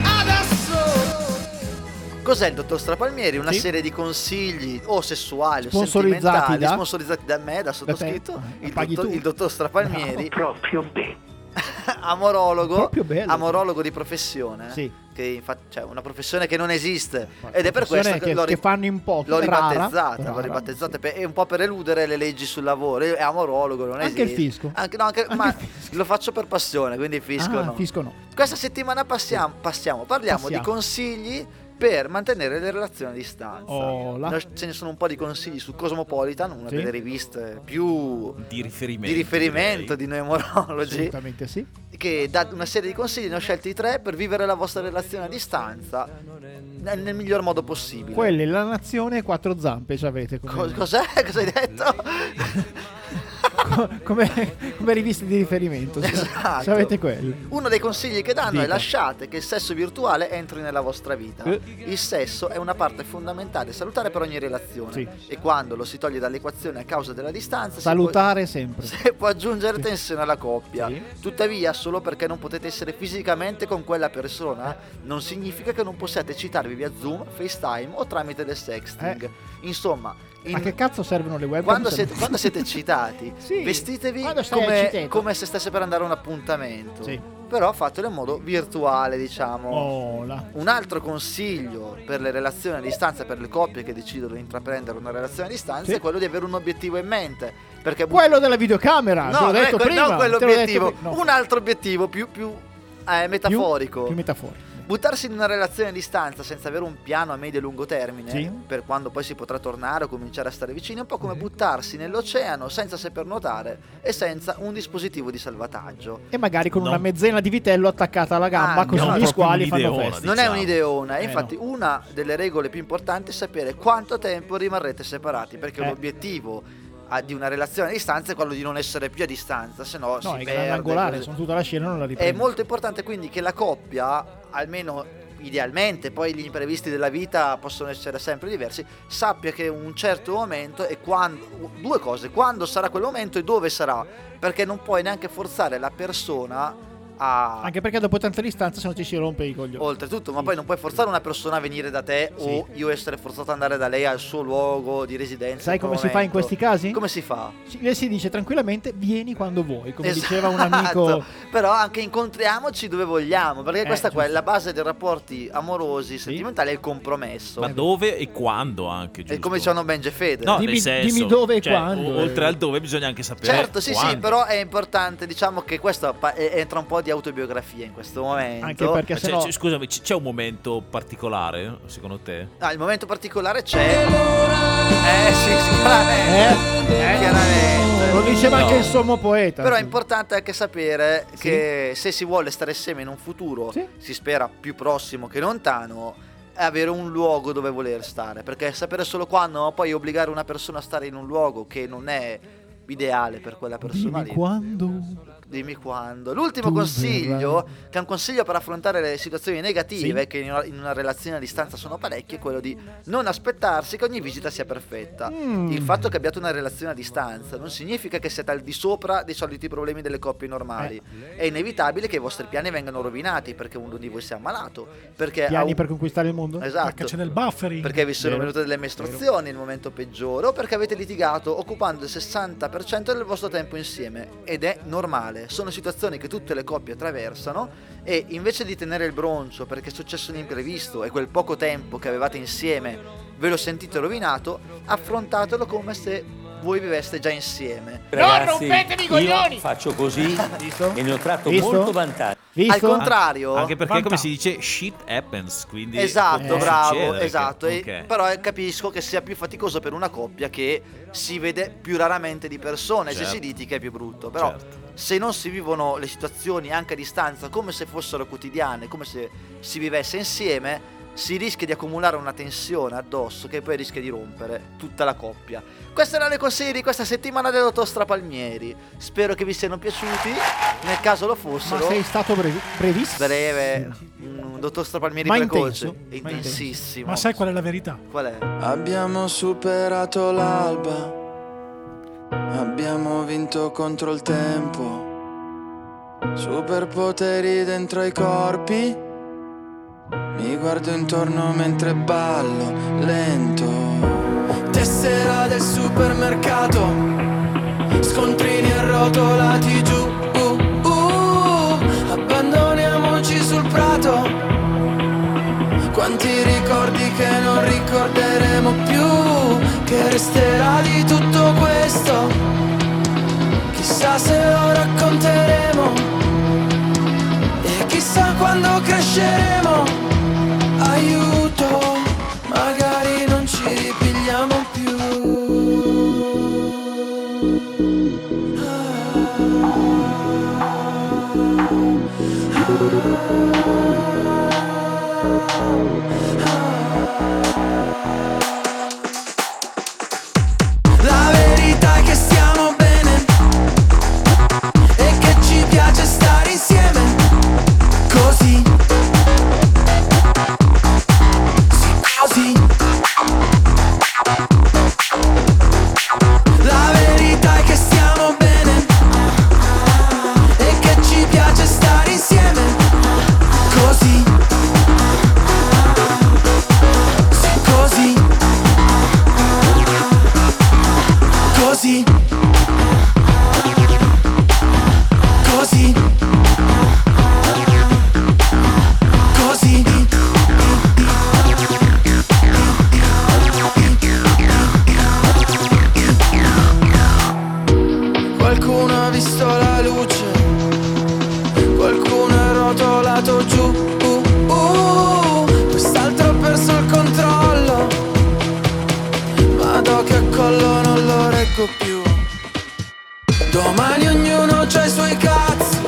Cos'è il dottor Strapalmieri? Una Sì. serie di consigli o sessuali o Sponsorizzati sentimentali da? sponsorizzati da me, da sottoscritto, Da te? il, Paghi dottor, tu. il dottor Strapalmieri, Proprio bene. amorologo, bello. amorologo di professione. Sì. Che infatti, cioè, una professione che non esiste. Ma Ed è per questo che, che- l'ho, ri- che fanno in pochi, l'ho ribattezzata. rara, l'ho ribattezzata sì. per- è un po' per eludere le leggi sul lavoro. È amorologo, non Anche il esiste. fisco? Anche, no, anche- Anche ma il fisco. lo faccio per passione, quindi il fisco Ah, no. fisco no. Questa settimana passiamo, passiamo parliamo Passiamo. di consigli per mantenere le relazioni a distanza. Oh. Noi- Ce ne sono un po' di consigli su Cosmopolitan, una Sì. delle riviste più di riferimento. di riferimento di noi morologi, Assolutamente sì. che dà una serie di consigli, ne ho scelti tre per vivere la vostra relazione a distanza nel, nel miglior modo possibile. Quelle, la nazione e quattro zampe ci avete. Co- cos'è? Cosa hai detto? come, come riviste di riferimento. sì. Esatto. Ci avete quelli. Uno dei consigli che danno è Dica. lasciate che il sesso virtuale entri nella vostra vita. Eh. Il sesso è una parte fondamentale e salutare per ogni relazione Sì. e quando lo si toglie dall'equazione a causa della distanza si Salutare sempre. può, si può aggiungere tensione alla coppia. Sì. Tuttavia, solo perché non potete essere fisicamente con quella persona non significa che non possiate eccitarvi via Zoom, FaceTime o tramite del sexting. Insomma, in- Eh. A che cazzo servono le webcam? quando siete, quando siete eccitati, Sì, vestitevi come, come se stesse per andare a un appuntamento. Sì. Però fatelo in modo virtuale, diciamo. Là. Un altro consiglio per le relazioni a distanza, per le coppie che decidono di intraprendere una relazione a distanza, Sì. è quello di avere un obiettivo in mente. Perché Quello della videocamera, te no, l'ho è detto que- prima. detto quell'obiettivo, pri- no. un altro obiettivo più, più eh, metaforico. Più metaforico. Buttarsi in una relazione a distanza senza avere un piano a medio e lungo termine, Sì. per quando poi si potrà tornare o cominciare a stare vicini, è un po' come buttarsi nell'oceano senza saper nuotare e senza un dispositivo di salvataggio. E magari con No. una mezzena di vitello attaccata alla gamba, Ah, così no, gli squali fanno festa. Non è diciamo. un'ideona, Eh, infatti una delle regole più importanti è sapere quanto tempo rimarrete separati, perché Eh. l'obiettivo ah, di una relazione a distanza è quello di non essere più a distanza, se no, No, si è perde. angolare, sono tutta la scena non la È riprendo. molto importante quindi che la coppia, almeno idealmente, poi gli imprevisti della vita possono essere sempre diversi, sappia che un certo momento e quando due cose, quando sarà quel momento e dove sarà, perché non puoi neanche forzare la persona a Anche perché dopo tanta distanza se no ci si rompe i coglioni. Oltretutto, ma poi non puoi forzare una persona a venire da te o io essere forzato ad andare da lei al suo luogo di residenza. Sai come si fa in questi casi? Come si fa? Si, le si dice tranquillamente vieni quando vuoi, come Esatto. diceva un amico. Però anche incontriamoci dove vogliamo, perché Eh, questa qua è la base dei rapporti amorosi, sentimentali, è il compromesso. Ma dove e quando anche, E giusto? come dicevano Ben e Fede. No, Dimmi- senso, dimmi dove e cioè, quando, o- eh. Oltre al dove bisogna anche sapere Certo, sì, sì, quando. però è importante, diciamo che questo e- entra un po' di autobiografia in questo momento. Anche perché Ma c'è- sennò c'è- scusami, c'è un momento particolare, secondo te? Ah, il momento particolare c'è. Eh sì, sicuramente. Eh? Chiaramente. lo diceva No. anche il sommo poeta. Però è importante anche sapere che se si vuole stare insieme in un futuro, Sì. si spera più prossimo che lontano, è avere un luogo dove voler stare. Perché sapere solo quando, poi obbligare una persona a stare in un luogo che non è ideale per quella persona Dimmi lì. quando. Dimmi quando. L'ultimo Tu consiglio, verrai. che è un consiglio per affrontare le situazioni negative, Sì. che in una, in una relazione a distanza sono parecchie, è quello di non aspettarsi che ogni visita sia perfetta. Mm. Il fatto che abbiate una relazione a distanza non significa che siete al di sopra dei soliti problemi delle coppie normali. Eh. È inevitabile che i vostri piani vengano rovinati perché uno di voi sia ammalato. Perché Piani un- per conquistare il mondo? Esatto. Perché c'è del buffering. Perché vi sono Vero. venute delle mestruazioni nel momento peggiore o perché avete litigato occupando il 60% del vostro tempo insieme ed è normale, sono situazioni che tutte le coppie attraversano e invece di tenere il broncio perché è successo un imprevisto e quel poco tempo che avevate insieme ve lo sentite rovinato, affrontatelo come se voi viveste già insieme. Ragazzi, io faccio così e ne ho tratto Visto? molto vantaggio. Visto? Al contrario, Anche perché, come si dice, shit happens. Quindi Esatto, può bravo, succedere che- esatto. E- ok. però eh, capisco che sia più faticoso per una coppia che si vede più raramente di persone. Se Certo. si litiga è più brutto. Però Certo. Se non si vivono le situazioni anche a distanza come se fossero quotidiane, come se si vivesse insieme, si rischia di accumulare una tensione addosso che poi rischia di rompere tutta la coppia. Questi erano i consigli di questa settimana del dottor Strapalmieri. Spero che vi siano piaciuti. Nel caso lo Ma fossero. sei stato brevi- brevissimo. Breve, un dottor Strapalmieri Ma precoce, intenso, ma intensissimo. Ma sai qual è la verità? Qual è? Abbiamo superato l'alba, abbiamo vinto contro il tempo, superpoteri dentro i corpi, mi guardo intorno mentre ballo lento, tessera del supermercato, scontrini arrotolati giù, uh, uh, abbandoniamoci sul prato. Quanti ricordi che non ricorderemo più, che resterà di tutto questo. Chissà se lo racconteremo e chissà quando cresceremo. Aiuto, magari non ci ripigliamo più. La volato giù. Uh, uh, Quest'altro ha il controllo. Vado che collo non lo reggo più. Domani ognuno c'ha i suoi cazzi.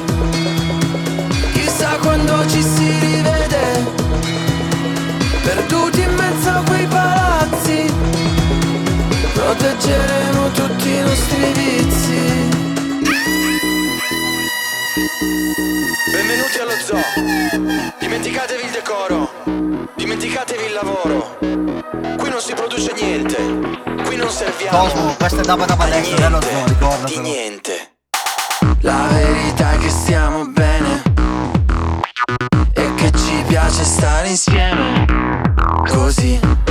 Chissà quando ci si rivede. Perduti in mezzo a quei palazzi. Proteggeremo tutti i nostri Dimenticatevi il decoro. Dimenticatevi il lavoro. Qui non si produce niente. Qui non serviamo. Cosmo, questo è Dabba Dabba niente, dello zoo, ricordatelo. Di niente. La verità è che stiamo bene e che ci piace stare insieme. Così.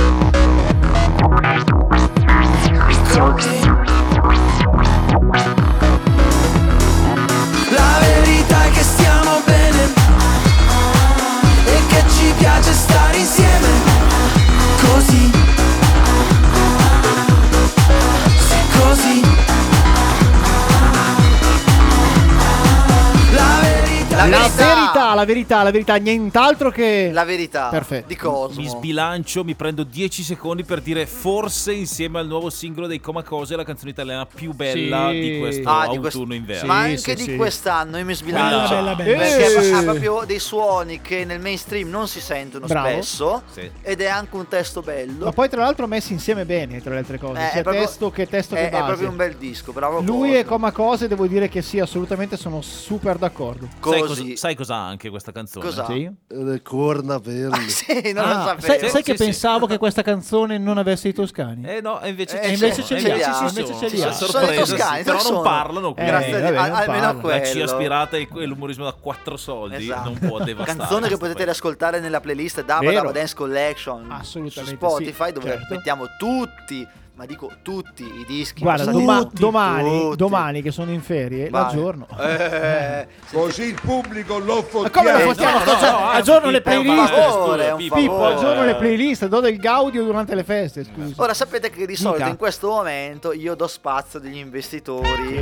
La verità, la verità, la verità, nient'altro che... La verità Perfetto. di Cosmo. Mi sbilancio, mi prendo 10 secondi per dire forse insieme al nuovo singolo dei Coma Cose è la canzone italiana più bella Sì. di questo Ah, di quest- autunno-inverno. Ma anche sì, di sì. quest'anno io mi sbilancio Bella, bella, bella. perché Eh. ha proprio dei suoni che nel mainstream non si sentono Bravo. spesso Sì. ed è anche un testo bello. Ma poi tra l'altro messi insieme bene, tra le altre cose, Eh, sia è proprio- testo che testo è, che è base. proprio un bel disco, bravo Lui Cosmo. e Coma Cose devo dire che sì, assolutamente sono super d'accordo. Sai Così. cosa, sai cosa ha anche questa canzone? Cos'ha? Sì? Le corna verdi. sì, non lo Ah, sapevo. sai, sai Sì, che sì, pensavo che questa canzone non avesse i toscani? Eh no, invece, Eh, E invece ce li ha, invece sono- ce li ha. Sono i toscani, però non parlano. Eh, quindi Grazie a almeno quello. La C aspirata e l'umorismo da 4 soldi Esatto. non può devastare. Canzone che potete riascoltare nella playlist Dabba. Dabba Dance Collection Assolutamente su Spotify dove certo. mettiamo tutti, ma dico tutti i dischi. Guarda, doma- tutti, domani, tutti. domani che sono in ferie, Vai. l'aggiorno. Eh, Così il pubblico lo Ma come lo Eh, facciamo? no, Sto- no, no, aggiorno le playlist. favore, è un Pippo, Pippo, aggiorno le playlist, do del gaudio durante le feste, scusa. Ora sapete che di solito Mica. in questo momento io do spazio degli investitori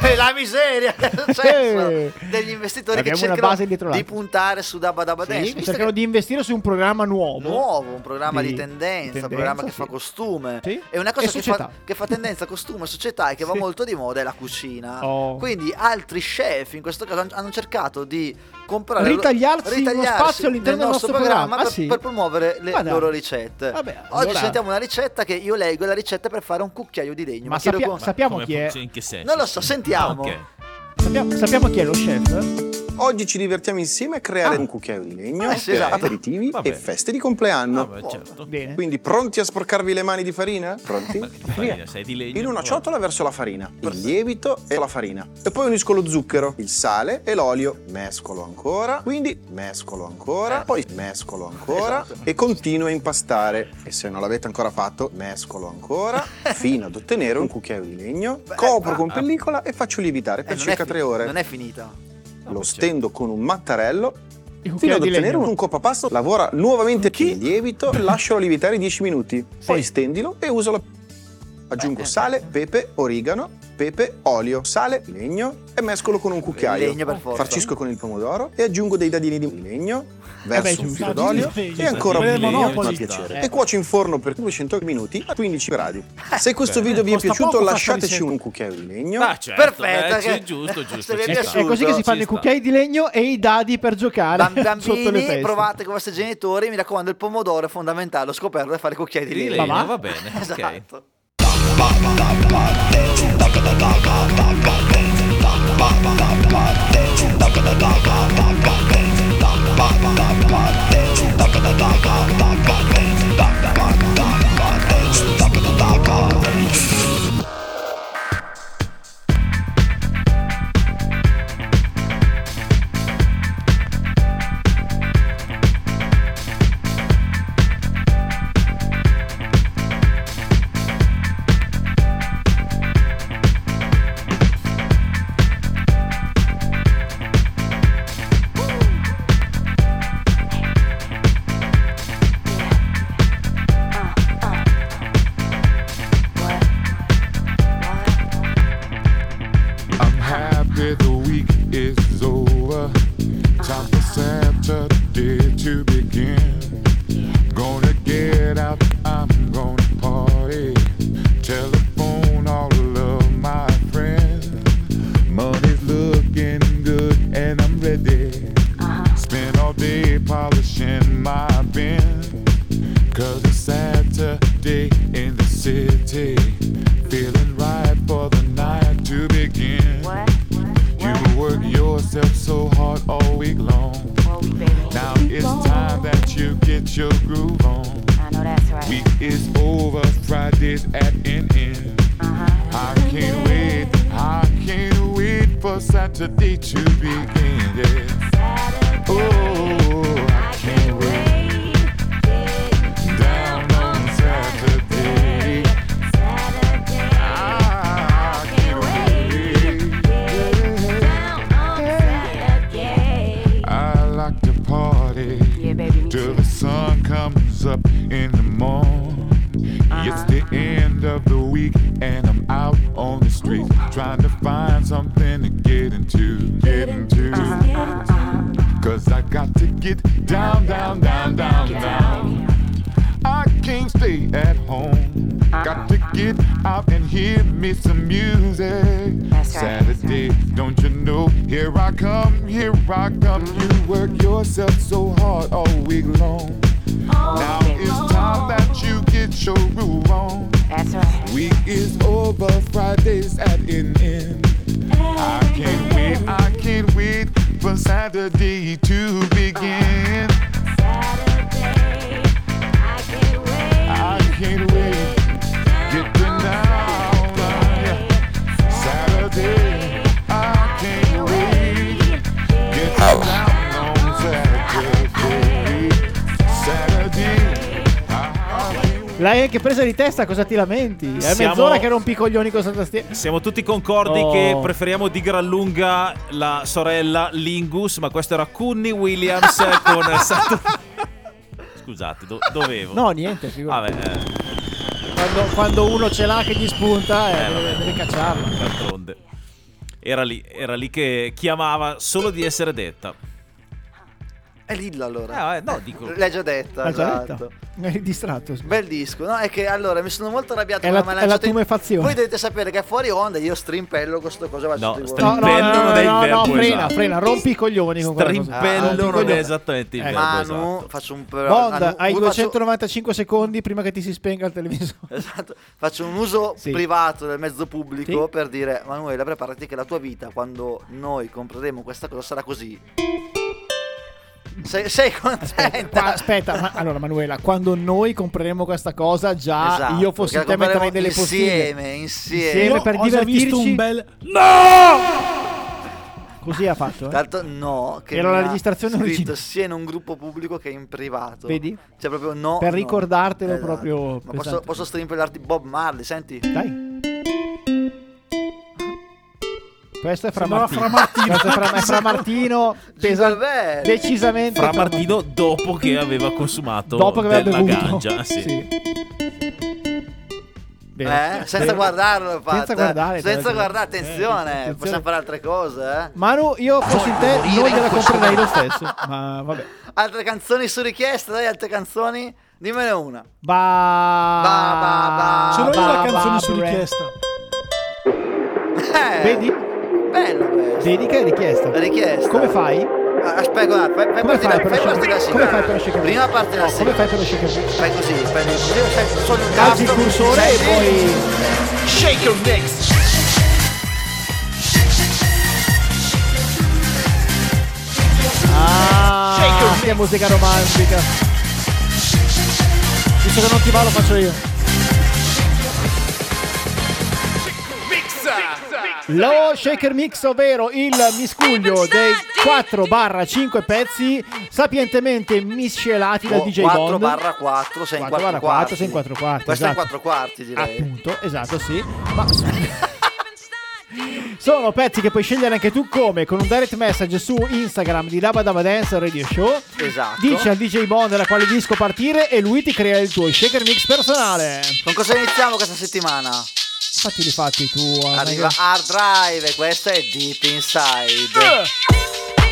che è la miseria che è successo Eh. degli investitori Abbiamo che una cercano base dietro di puntare su Dabba Dabba Sì, Dance cercano che di investire su un programma nuovo. nuovo, un programma Di di tendenza, un programma che sì. fa costume. Sì. E una cosa che fa, che fa tendenza, costume, società e che va Sì. molto di moda è la cucina. Oh. Quindi altri chef in questo caso han- hanno cercato di comprare Ritagliarsi uno ritagliarsi spazio all'interno del nostro programma. Ah, per, sì? per promuovere le Ma dai. loro ricette. Vabbè, Oggi allora- sentiamo una ricetta che io leggo la ricetta per fare un cucchiaio di legno. Ma chiedo sappia- sappiamo Come chi è. in che senso? Non lo so, sentiamo. Ok. Sappiamo, sappiamo chi è lo chef? Oggi ci divertiamo insieme a creare Ah. un cucchiaio di legno Eh, sì, per esatto. aperitivi e feste di compleanno. Vabbè, certo. Bene. Quindi pronti a sporcarvi le mani di farina? Pronti? Farina, sei di legno. In una ciotola verso la farina, il lievito e la farina. E poi unisco lo zucchero, il sale e l'olio. Mescolo ancora, quindi mescolo ancora, Eh. poi mescolo ancora Esatto. e continuo a impastare. E se non l'avete ancora fatto, mescolo ancora fino ad ottenere un cucchiaio di legno. Copro con pellicola e faccio lievitare Eh, per è circa fi- 3 ore. non è finita. Lo stendo con un mattarello Fino ad ottenere un coppapasto, lavora nuovamente il lievito, lascialo lievitare 10 minuti, poi stendilo e usalo. Aggiungo sale, pepe, origano, pepe, olio, sale, legno e mescolo con un cucchiaio. legno per forza. Farcisco con il pomodoro e aggiungo dei dadini di legno, verso Eh beh, un filo d'olio e ancora un legno a piacere. Eh. E cuocio in forno per 200 minuti a 15 gradi. Se questo video vi è piaciuto lasciateci un cucchiaio di legno. Ah, certo, Perfetto, che- giusto, giusto. è così che si fanno i cucchiai di legno e i dadi per giocare Bam- sotto le Bambini, provate con i vostri genitori. Mi raccomando, il pomodoro è fondamentale. Ho scoperto da fare cucchiai di Di legno. legno, va bene, ok. Esatto. Di testa, cosa ti lamenti? È Siamo- mezz'ora che rompi i coglioni con questa tastiera. Siamo tutti concordi Oh. che preferiamo di gran lunga la sorella Lingus, ma questo era Cunny Williams con Saturn- Scusate, do- dovevo. No, niente, figurati. Vabbè, eh, Quando, quando uno ce l'ha che gli spunta, eh, Eh, deve, deve cacciarla. d'altronde. Era lì, era lì che chiamava solo di essere detta. È Lilla allora. Eh, no, dico. L'hai già detta. L'hai già esatto. detta? Mi hai distratto. Bel disco, no? È che allora mi sono molto arrabbiato È la- è la lanciato in- tumefazione. Voi dovete sapere che fuori onda io strimpello questo cosa faccio No, tutti voi. strimpello non è il no, verbo no, frena, esatto. frena, rompi i coglioni con. Strimpello i non è coglioni. esattamente il Eh, verbo Manu, esatto. faccio un però Bond, Manu, hai faccio- 295 secondi prima che ti si spenga il televisore. Esatto, faccio un uso Sì. privato del mezzo pubblico Sì. per dire Manuela preparati che la tua vita quando noi compreremo questa cosa sarà così. Sei, sei contenta? Qua- aspetta, ma- allora Manuela, quando noi compreremo questa cosa, già Esatto, io fossi te metterei delle insieme, insieme. Insieme Io per ho divertirci. visto un bel... Così ha fatto. eh. Tanto no, che Era la registrazione originale. sia in un gruppo pubblico che in privato. Vedi? Cioè proprio no. Per no. ricordartelo Esatto. proprio Ma posso, posso strimpellarti Bob Marley, senti? Dai. Questo è Fra Martino. Fra Martino. Questo è Fra, è Fra Martino. Pesa decisamente. Fra Martino dopo che aveva consumato Dopo che aveva della bevuto. ganja. Sì. Bene. Eh? Senza Bene. guardarlo, l'ho fatto, Senza eh. guardare, Senza l'altro. guardare, attenzione, Eh, attenzione. possiamo fare altre cose, eh. Manu, io fossi in te, non gliela comprerei lo stesso. Ma vabbè. Altre canzoni su richiesta, dai, altre canzoni? Dimmene una. Ba. Ba, ba, ba. Ce l'ho io la canzone ba, su richiesta. Eh, Vedi? Bello questo. Vedi che è richiesta. La richiesta. Come fai? Ah, Aspetta, guarda, fai, fai Come fai per fai partire la shaker? sigla. Come fai per shaker? Prima parte la No, sigla. come fai per lo shaker? Fai così, prendi così, sai, solo un Calci il cursore e poi. Shaker Mix. Ah, che musica romantica. Visto che non ti va, lo faccio io. Lo shaker mix, ovvero il miscuglio dei 4-5 pezzi sapientemente miscelati da DJ 4 Bond. barra 4, sei in 4 4 barra 4, quarti. sei in 4 quarti. Questo è in esatto. 4 quarti, direi. Appunto, esatto, sì. Ma sono pezzi che puoi scegliere anche tu come con un direct message su Instagram di Daba Daba Dance Radio Show. Esatto. Dici al DJ Bond da quale disco partire e lui ti crea il tuo shaker mix personale. Con cosa iniziamo questa settimana? Fatti li fatti tu. Arriva Hard Drive questa è Deep Inside. Deep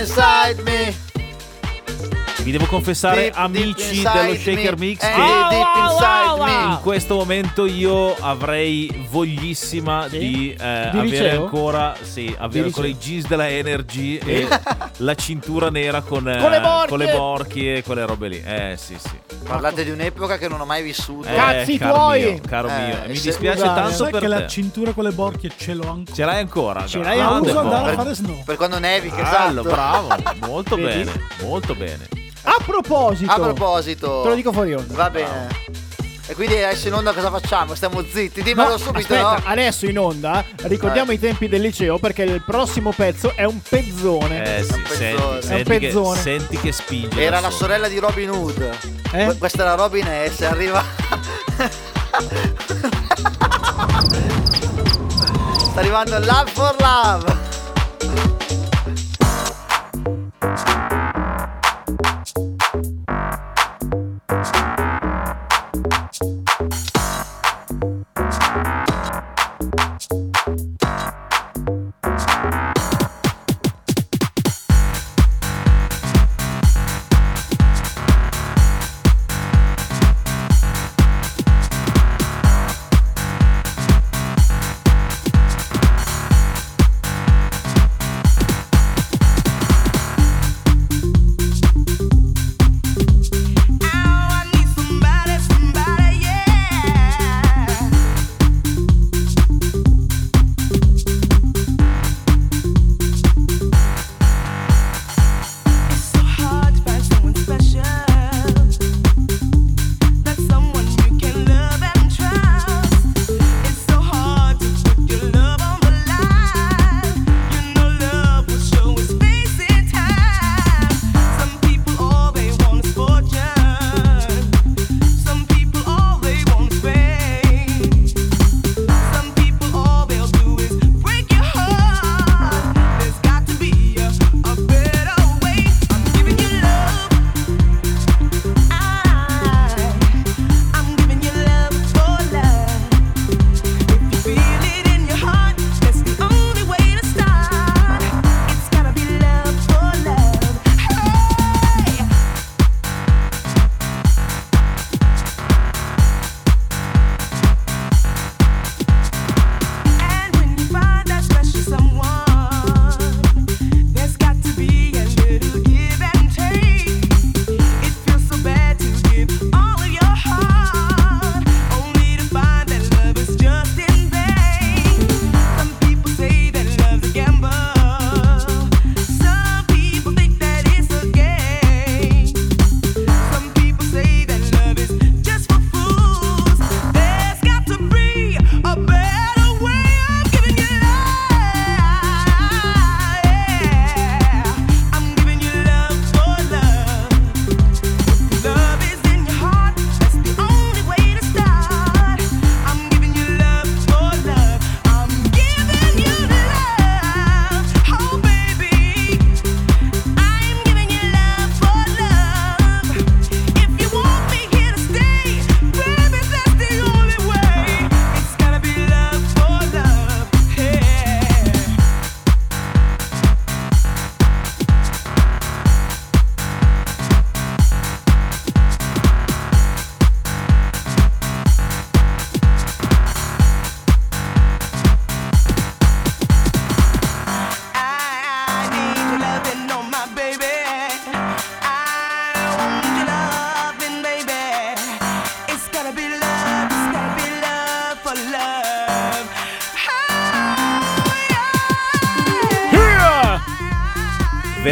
inside me. Vi devo confessare, Deep, deep amici inside dello Shaker me. Mix, Eh, che deep inside me. in questo momento io avrei voglissima di, eh, Di avere liceo? ancora, sì, avere ancora i jeans della Energy e la cintura nera con, eh, Con le borchie! con le borchie e quelle robe lì. Eh sì, sì. Parlate di un'epoca che non ho mai vissuto. Eh, Cazzi caro tuoi! Mio, caro Eh, mio. Mi dispiace scusate, tanto Sai per che la cintura con le borchie ce l'ho ancora. Ce l'hai ancora? Ce l'hai ancora? Uso andare a buono. fare snow. Per quando nevica, Bello, esatto. bravo, molto bene, molto bene. A proposito, A proposito. te lo dico fuori onda. Va bene. E quindi adesso in onda cosa facciamo? Stiamo zitti, dimmelo No, subito, aspetta, no? adesso in onda ricordiamo Eh. i tempi del liceo perché il prossimo pezzo è un pezzone. Eh sì, un senti, pezzone. senti, È un che, pezzone. senti che spinge. Era la solo. sorella di Robin Hood. Eh? Que- Questa è la Robin S, arriva. Sta arrivando Love for Love.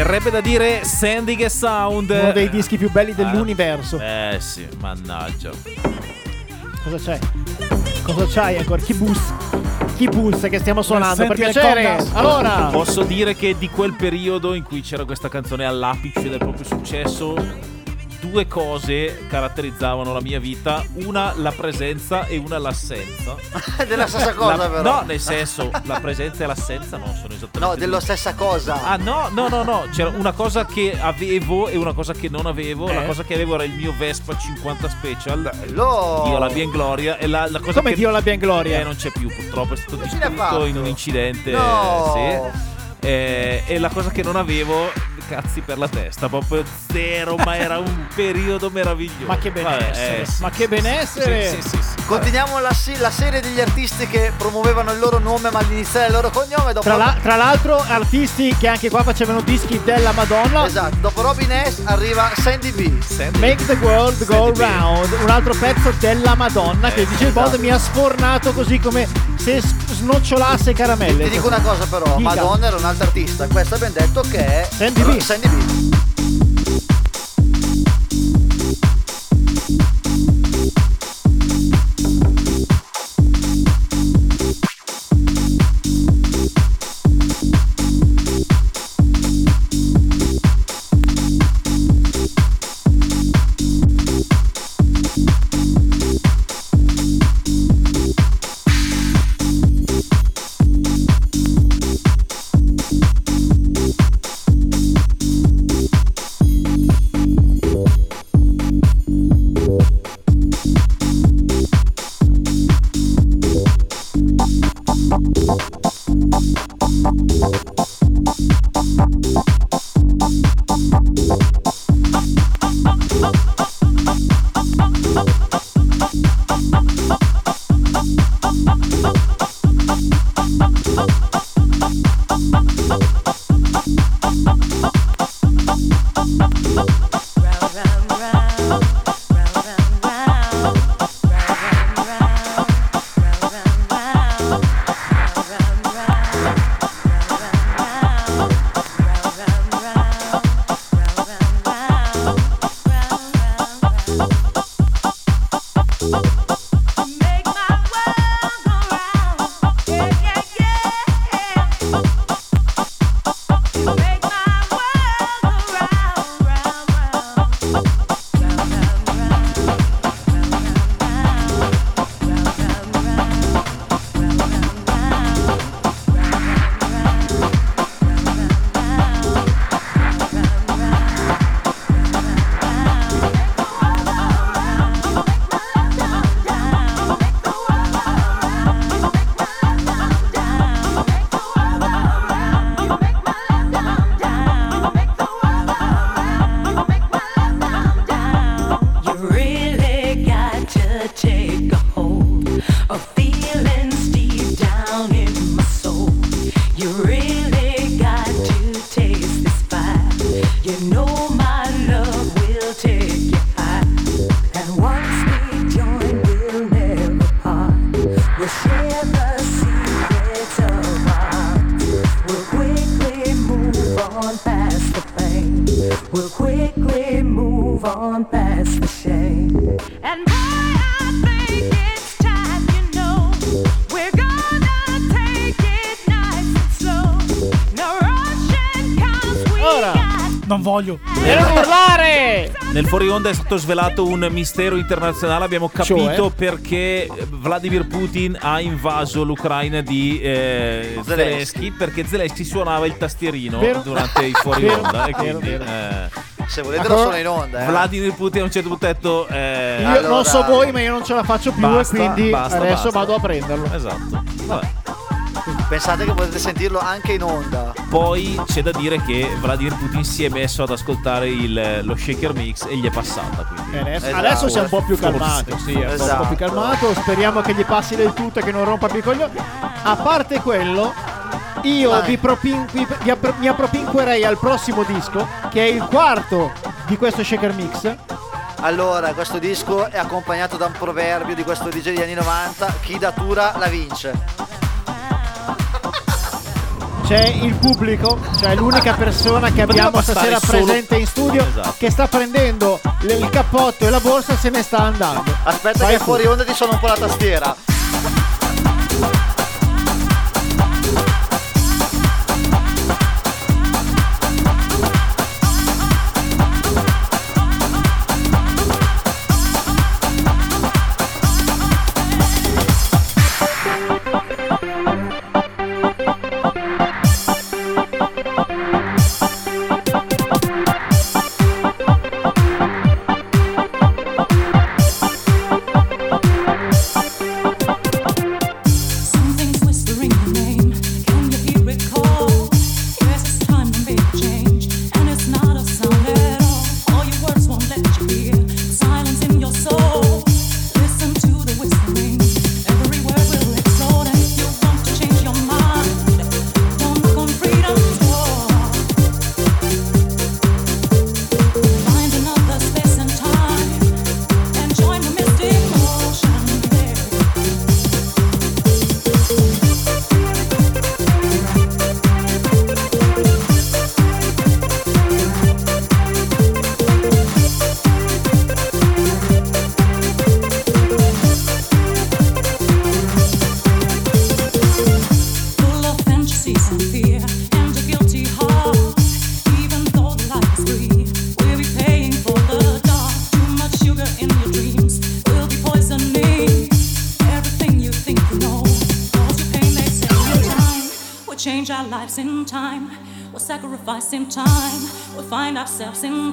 Verrebbe da dire Sending e Sound. Uno dei dischi più belli dell'universo. Eh sì, mannaggia. Cosa c'è? Cosa c'hai ancora? Chi bussa? Chi pulsa che stiamo suonando? Per piacere! Allora! Posso dire che di quel periodo in cui c'era questa canzone all'apice del proprio successo, due cose caratterizzavano la mia vita: una la presenza e una l'assenza. Della stessa cosa, La- però. No, nel senso, la presenza e l'assenza non sono. No, della stessa cosa. Ah no, no, no, no, c'era una cosa che avevo e una cosa che non avevo. La Eh? cosa che avevo era il mio Vespa 50 Special. Bello! Dio la bien gloria. E la, la cosa Come che Dio la bien gloria? Eh, non c'è più, purtroppo. È stato Che distrutto in un incidente. No. Sì. Eh, e la cosa che non avevo, cazzi per la testa, proprio zero, ma era un periodo meraviglioso. Ma che Vabbè, benessere, eh, sì, ma che benessere. Sì, sì, sì, sì. Continuiamo la, la serie degli artisti che promuovevano il loro nome ma all'iniziare il loro cognome. Dopo Tra, la- tra l'altro, artisti che anche qua facevano dischi della Madonna. Esatto, dopo Robin S arriva Sandy B. Make the world go Sandy B. round, un altro pezzo della Madonna che Eh, dice il Bod esatto. mi ha sfornato così come se snocciolasse caramelle. Ti dico una cosa però, Dica. Madonna era un'altra artista, questa abbiamo detto che è Sandy B. Sandy B. fuori onda è stato svelato un mistero internazionale. Abbiamo capito Cioè? perché Vladimir Putin ha invaso l'Ucraina di eh, Zelensky. Zelensky perché Zelensky suonava il tastierino Vero. durante i fuori Vero, onda. E quindi, vero. eh, Se volete lo sono in onda. Eh. Vladimir Putin a un certo punto ha detto: eh, Io Allora- non so voi, ma io non ce la faccio più Basta, e quindi basta, adesso basta. vado a prenderlo. Esatto. Pensate che potete sentirlo anche in onda. Poi c'è da dire che Vladimir Putin si è messo ad ascoltare il- lo shaker mix e gli è passata. Quindi. E adesso, Esatto. adesso si è un po' più calmato, sì, è un po' Esatto. più calmato. Speriamo che gli passi del tutto e che non rompa più i coglioni. A parte quello, io vi, propin- vi- vi appro- mi appropinquerei al prossimo disco, che è il quarto di questo shaker mix. Allora, questo disco è accompagnato da un proverbio di questo DJ degli anni 90, chi datura la vince. C'è il pubblico, cioè l'unica persona che abbiamo stasera solo- presente in studio Esatto. che sta prendendo il cappotto e la borsa e se ne sta andando. Aspetta Vai che fuori onda ti suona un po' la tastiera. Ourselves in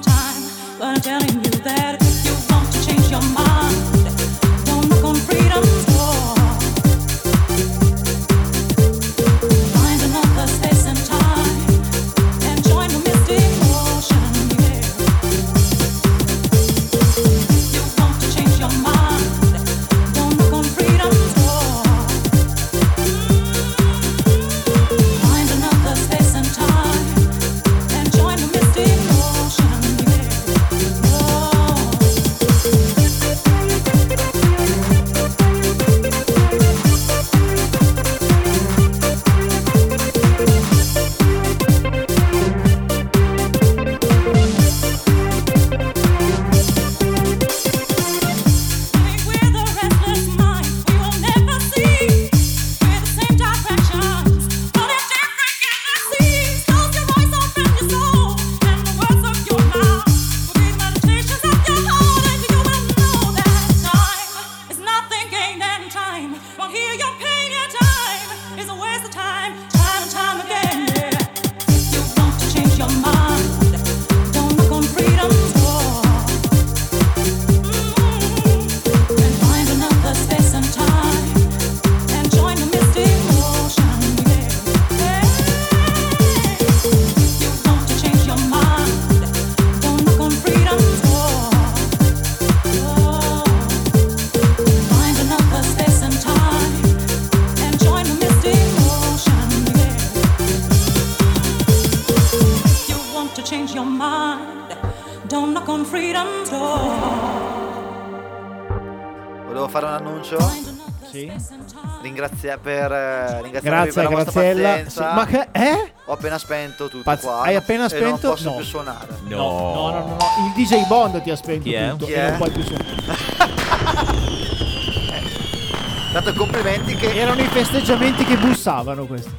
Ringrazia per eh, ringraziarvi Grazie, per la vostra Graziella. pazienza. Sì, ma che- eh? Ho appena spento tutto Pazz- qua. hai appena E non spento? posso No. più suonare. No, no, no, no, Il DJ Bond ti ha spento Chi è? tutto. Chi e è? non puoi più suonare. Dato complimenti che Erano i festeggiamenti che bussavano questi.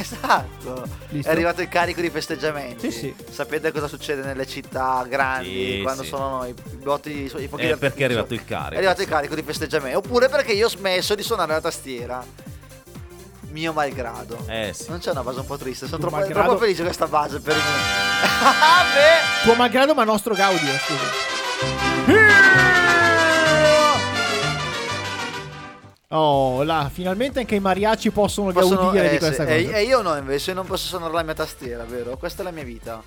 Esatto. Visto? È arrivato il carico di festeggiamenti. Sì, sì. Sapete cosa succede nelle città grandi Sì, quando sì. sono i, botti i fuochi Eh, perché è arrivato il carico, È arrivato il carico di festeggiamenti. Oppure perché io ho smesso di suonare la tastiera. Mio malgrado. Eh sì. Non c'è una base un po' triste, sono troppo, malgrado- troppo felice questa base per me. Ah, beh. Tuo malgrado ma nostro Gaudio, scusa. Oh, là, finalmente anche i mariachi possono, Possono- gaudire eh, di sì, questa e, cosa. e io no, invece non posso suonare la mia tastiera, vero? Questa è la mia vita.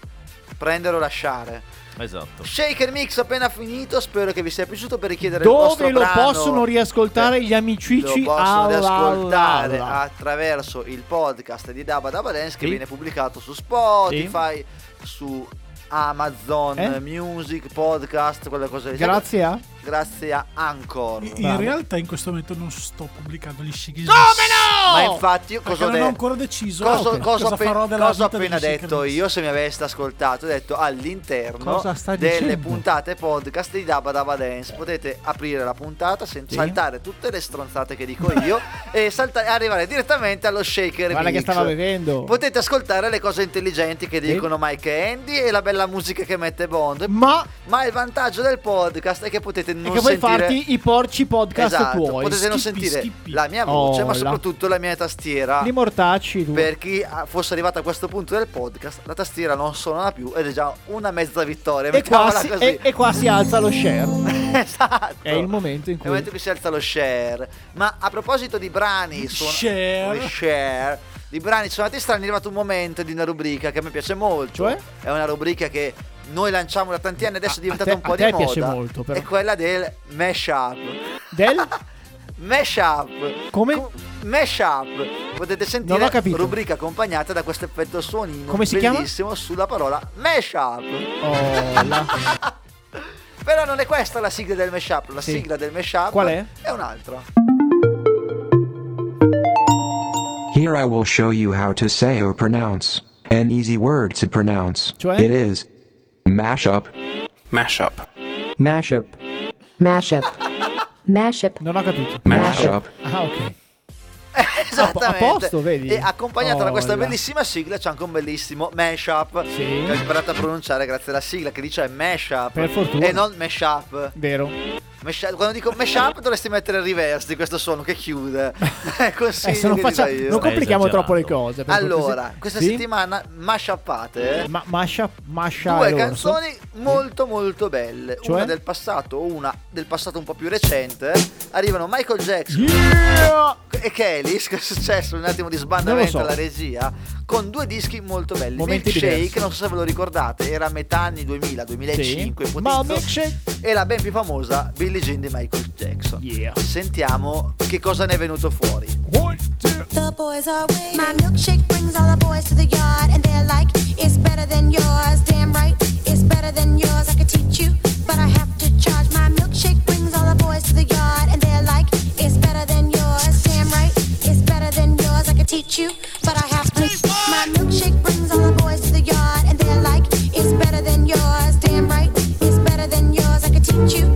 Prendere o lasciare. Esatto. Shaker Mix appena finito, spero che vi sia piaciuto per richiedere il vostro Dove lo brano. possono riascoltare gli Lo amicici possono alla- riascoltare alla- attraverso il podcast di Dabba Dabba Dance che Sì. viene pubblicato su Spotify, su Amazon Eh? Music, podcast, quelle cose lì. Grazie a... Grazie a Anchor. In realtà in questo momento non sto pubblicando gli Shiggy Come no? Ma infatti io cosa ho non ho detto? ancora deciso Cosa, cosa, cosa ho appen- farò della cosa ho appena detto io se mi aveste ascoltato ho detto all'interno Cosa delle dicendo? puntate podcast di Dabba Dabba Dance potete aprire la puntata sen- Sì. saltare tutte le stronzate che dico io e saltare- arrivare direttamente allo shaker Guarda che mix. stava bevendo. potete ascoltare le cose intelligenti che dicono Mike e Andy e la bella musica che mette Bond Ma ma il vantaggio del podcast è che potete non è che vuoi sentire farti i porci podcast Esatto, tuoi. potete non Schippi, sentire schippi. la mia voce Oh, ma soprattutto la mia tastiera Li mortacci tu. per chi ah, fosse arrivato a questo punto del podcast, la tastiera non suona più ed è già una mezza vittoria. E qua, si, e, e qua si alza lo share. esatto. È il momento in cui... momento che si alza lo share. Ma a proposito di brani, suona- Share. share, di brani suonati strani, è arrivato un momento di una rubrica che a me piace molto. Cioè? È una rubrica che noi lanciamo da tanti anni, adesso è diventata te- un po' a di moda. piace molto, però. È quella del mashup. Del? Mashup. Come? Co- Mashup. Potete sentire capito. rubrica accompagnata da questo effetto suonino Come si chiama? bellissimo sulla parola mashup. Oh, là. Però non è questa la sigla del mashup, la Sì. sigla del mashup Qual è? È un'altra. Here I will show you how to say or pronounce an easy word to pronounce. Cioè? It is mashup. Mashup. Mashup. Mashup. Mashup. Non ho capito. Mashup. Ah, ok. Esattamente. A posto, vedi? E accompagnata da questa Oh, là. bellissima sigla c'è anche un bellissimo mashup Sì. che ho imparato a pronunciare grazie alla sigla che dice mashup Per fortuna. e non mashup. Vero. Mashup- quando dico mashup dovresti mettere il reverse di questo suono che chiude. Eh, Consiglio Eh, se non, faccia- non complichiamo troppo le cose. Allora, cortesia. questa Sì? settimana mashuppate Ma Masha, Masha due canzoni molto molto belle, Cioè? una del passato, una del passato un po' più recente. Arrivano Michael Jackson e Kellys, che è successo un attimo di sbandamento so. alla regia, con due dischi molto belli. Momenti Milkshake, diversi. non so se ve lo ricordate, era a metà anni 2000, 2005, Sì. ipotizzo. Ma Milkshake e la ben più famosa Billie Jean di Michael Jackson. Sentiamo che cosa ne è venuto fuori. The boys are waiting. My milkshake brings all the boys to the yard, and they're like, it's better than yours. Damn right, it's better than yours. I could teach you, but I have to charge. My milkshake brings all the boys to the yard, and they're like, it's better than yours. Damn right, it's better than yours. I could teach you, but I have to. My milkshake brings all the boys to the yard, and they're like, it's better than yours. Damn right, it's better than yours. I could teach you,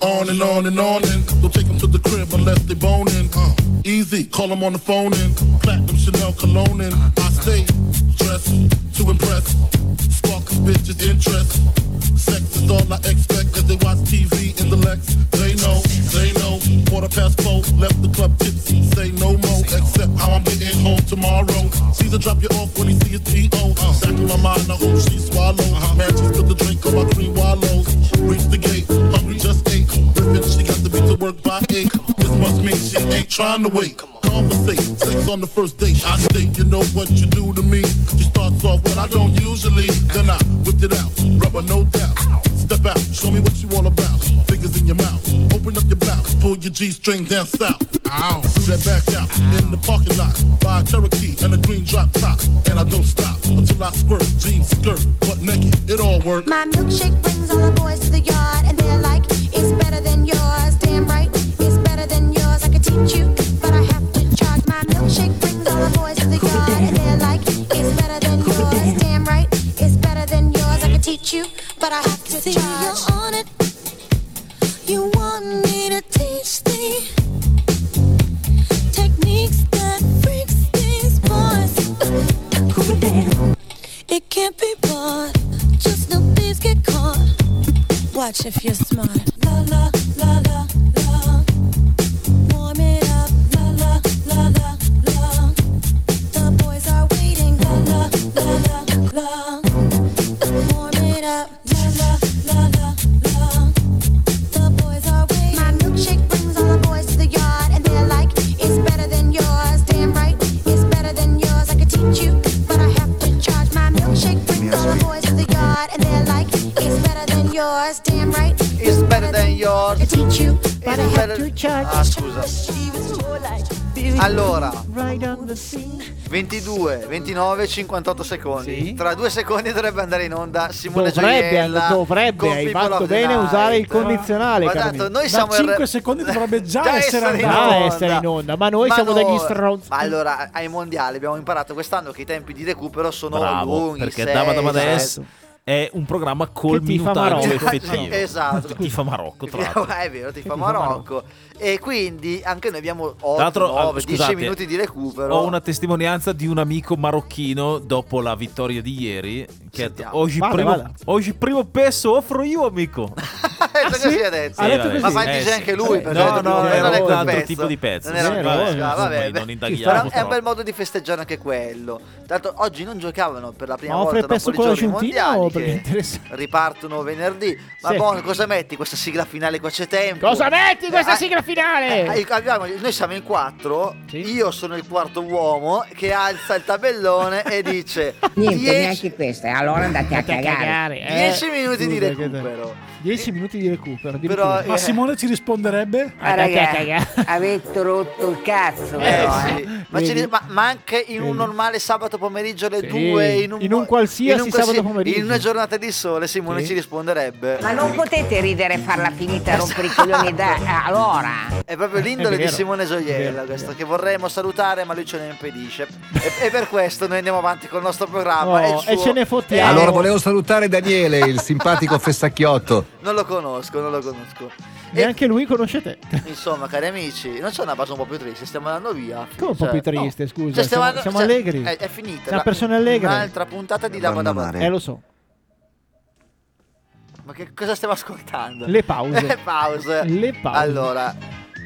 On and on and on and don't take them to the crib unless they boning. Uh, easy, call them on the phone and platinum Chanel cologne and I stay trying to wait. Conversate, sex on the first date. I think you know what you do to me. She starts off when I don't usually. Then I whip it out, rubber no doubt. Step out, show me what you all about. Fingers in your mouth, open up your blouse, pull your G-string down south. 22, 29, 58 secondi. Sì. Tra due secondi dovrebbe andare in onda Simone dovrebbe, Gioiella. Dovrebbe, hai fatto bene a usare il condizionale. Ma tanto, noi siamo da 5 re... secondi dovrebbe già, già essere, in onda. essere, in onda. Ma noi ma siamo no... degli stronzi. Ma allora, ai mondiali abbiamo imparato quest'anno che i tempi di recupero sono Bravo, lunghi. Perché 6, davano adesso. 7 è un programma col minutaggio Marocco. effettivo. Esatto. Ti fa Marocco, tra l'altro. è vero, ti fa Marocco. E quindi anche noi abbiamo 8, Tra l'altro, 9, ah, 10 scusate, minuti di recupero. Ho una testimonianza di un amico marocchino dopo la vittoria di ieri. Che ha detto, Sentiamo. oggi, Vada, primo, vada. oggi primo peso offro io, amico. Eh, così ha detto. Ha detto Ma fa il Eh, sì. anche lui. Eh, per no, no, non era è un altro pezzo. tipo di pezzo. Non era Sì, quel vabbè, pezzo. Ah, insomma, vabbè, non indaghiamo Però è un bel modo di festeggiare anche quello. Tanto oggi non giocavano per la prima Ma volta dopo i o mondiali perché che ripartono venerdì. Ma Sì. buono, cosa metti questa sigla finale qua c'è tempo? Cosa metti questa Eh, sigla finale? noi siamo in quattro, io sono il quarto uomo che alza il tabellone e dice Niente, 10 neanche questa. Allora andate a cagare. cagare. eh. 10 minuti di che- recupero. 10 minuti di Cooper. Però, addirittura. Ma Simone ci risponderebbe? Ah, raga, avete rotto il cazzo, Eh, però, sì. eh. ma, Vedi? ma- ma anche in un Vedi? normale sabato pomeriggio alle Sì, 2 in un, in un qualsiasi sabato pomeriggio. in una giornata di sole Simone Sì. ci risponderebbe Ma non potete ridere e farla finita a rompere i coglioni da allora. è proprio l'indole È di. Simone Gioiella questo che vorremmo salutare ma lui ce ne impedisce e, e per questo noi andiamo avanti col nostro programma Oh, e, e ce ne fottiamo. Allora volevo salutare Daniele, il simpatico fessacchiotto. Non lo conosco non lo conosco Neanche lui conosce te. insomma cari amici non c'è una base un po' più triste stiamo andando via Come un po' Cioè, più triste, no. scusa. Cioè, siamo, andando- siamo cioè, allegri. è, è finita Siamo la- persone allegre. un'altra puntata di Dava Dava Abbandonare. Eh, lo so. Ma che cosa stiamo ascoltando? Le pause. Le pause. Le pause. Allora,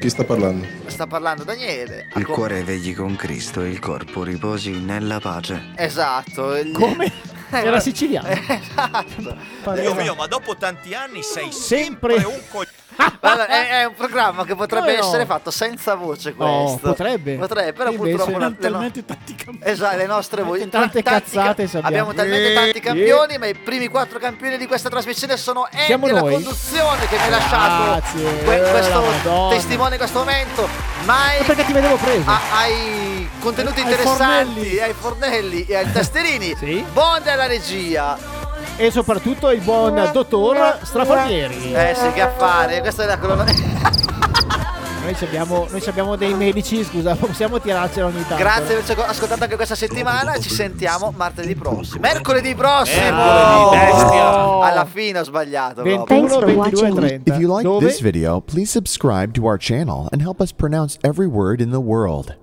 Chi sta parlando? sta parlando Daniele. Il Accom- cuore vegli con Cristo e il corpo riposi nella pace. Esatto. il- Come? Era siciliano. Esatto. Dio mio, ma dopo tanti anni sei Sempre- sempre, un coglione. Allora, è, è un programma che potrebbe no? essere fatto senza voce Oh, questo. potrebbe. Potrebbe, però Invece- purtroppo no- le no- Talmente tanti campioni. Esatto, le nostre voci. Tante tanti cazzate ca-. Abbiamo talmente Eh, tanti eh. campioni, ma i primi quattro campioni di questa trasmissione sono Andy Siamo e la noi? conduzione che mi ha lasciato Grazie, que- questo la Madonna. testimone in questo momento. Mike Ma perché ti vedevo preso? ha- ai contenuti Ai interessanti, fornelli. ai fornelli e ai tasterini. Sì. Bond alla regia. E soprattutto il buon dottor Strafanieri. Eh sì, che affare. Questa è la colonna. Noi ci abbiamo, noi ci abbiamo dei medici, scusa, possiamo tirarcela ogni tanto. Grazie per averci ascoltato anche questa settimana. Ci sentiamo martedì prossimo. Mercoledì prossimo. Mercoledì, bestia. Alla fine ho sbagliato. proprio. 21, 22 e 30. If you like Dove? this video, please subscribe to our channel and help us pronounce every word in the world.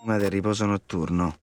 Prima del riposo notturno.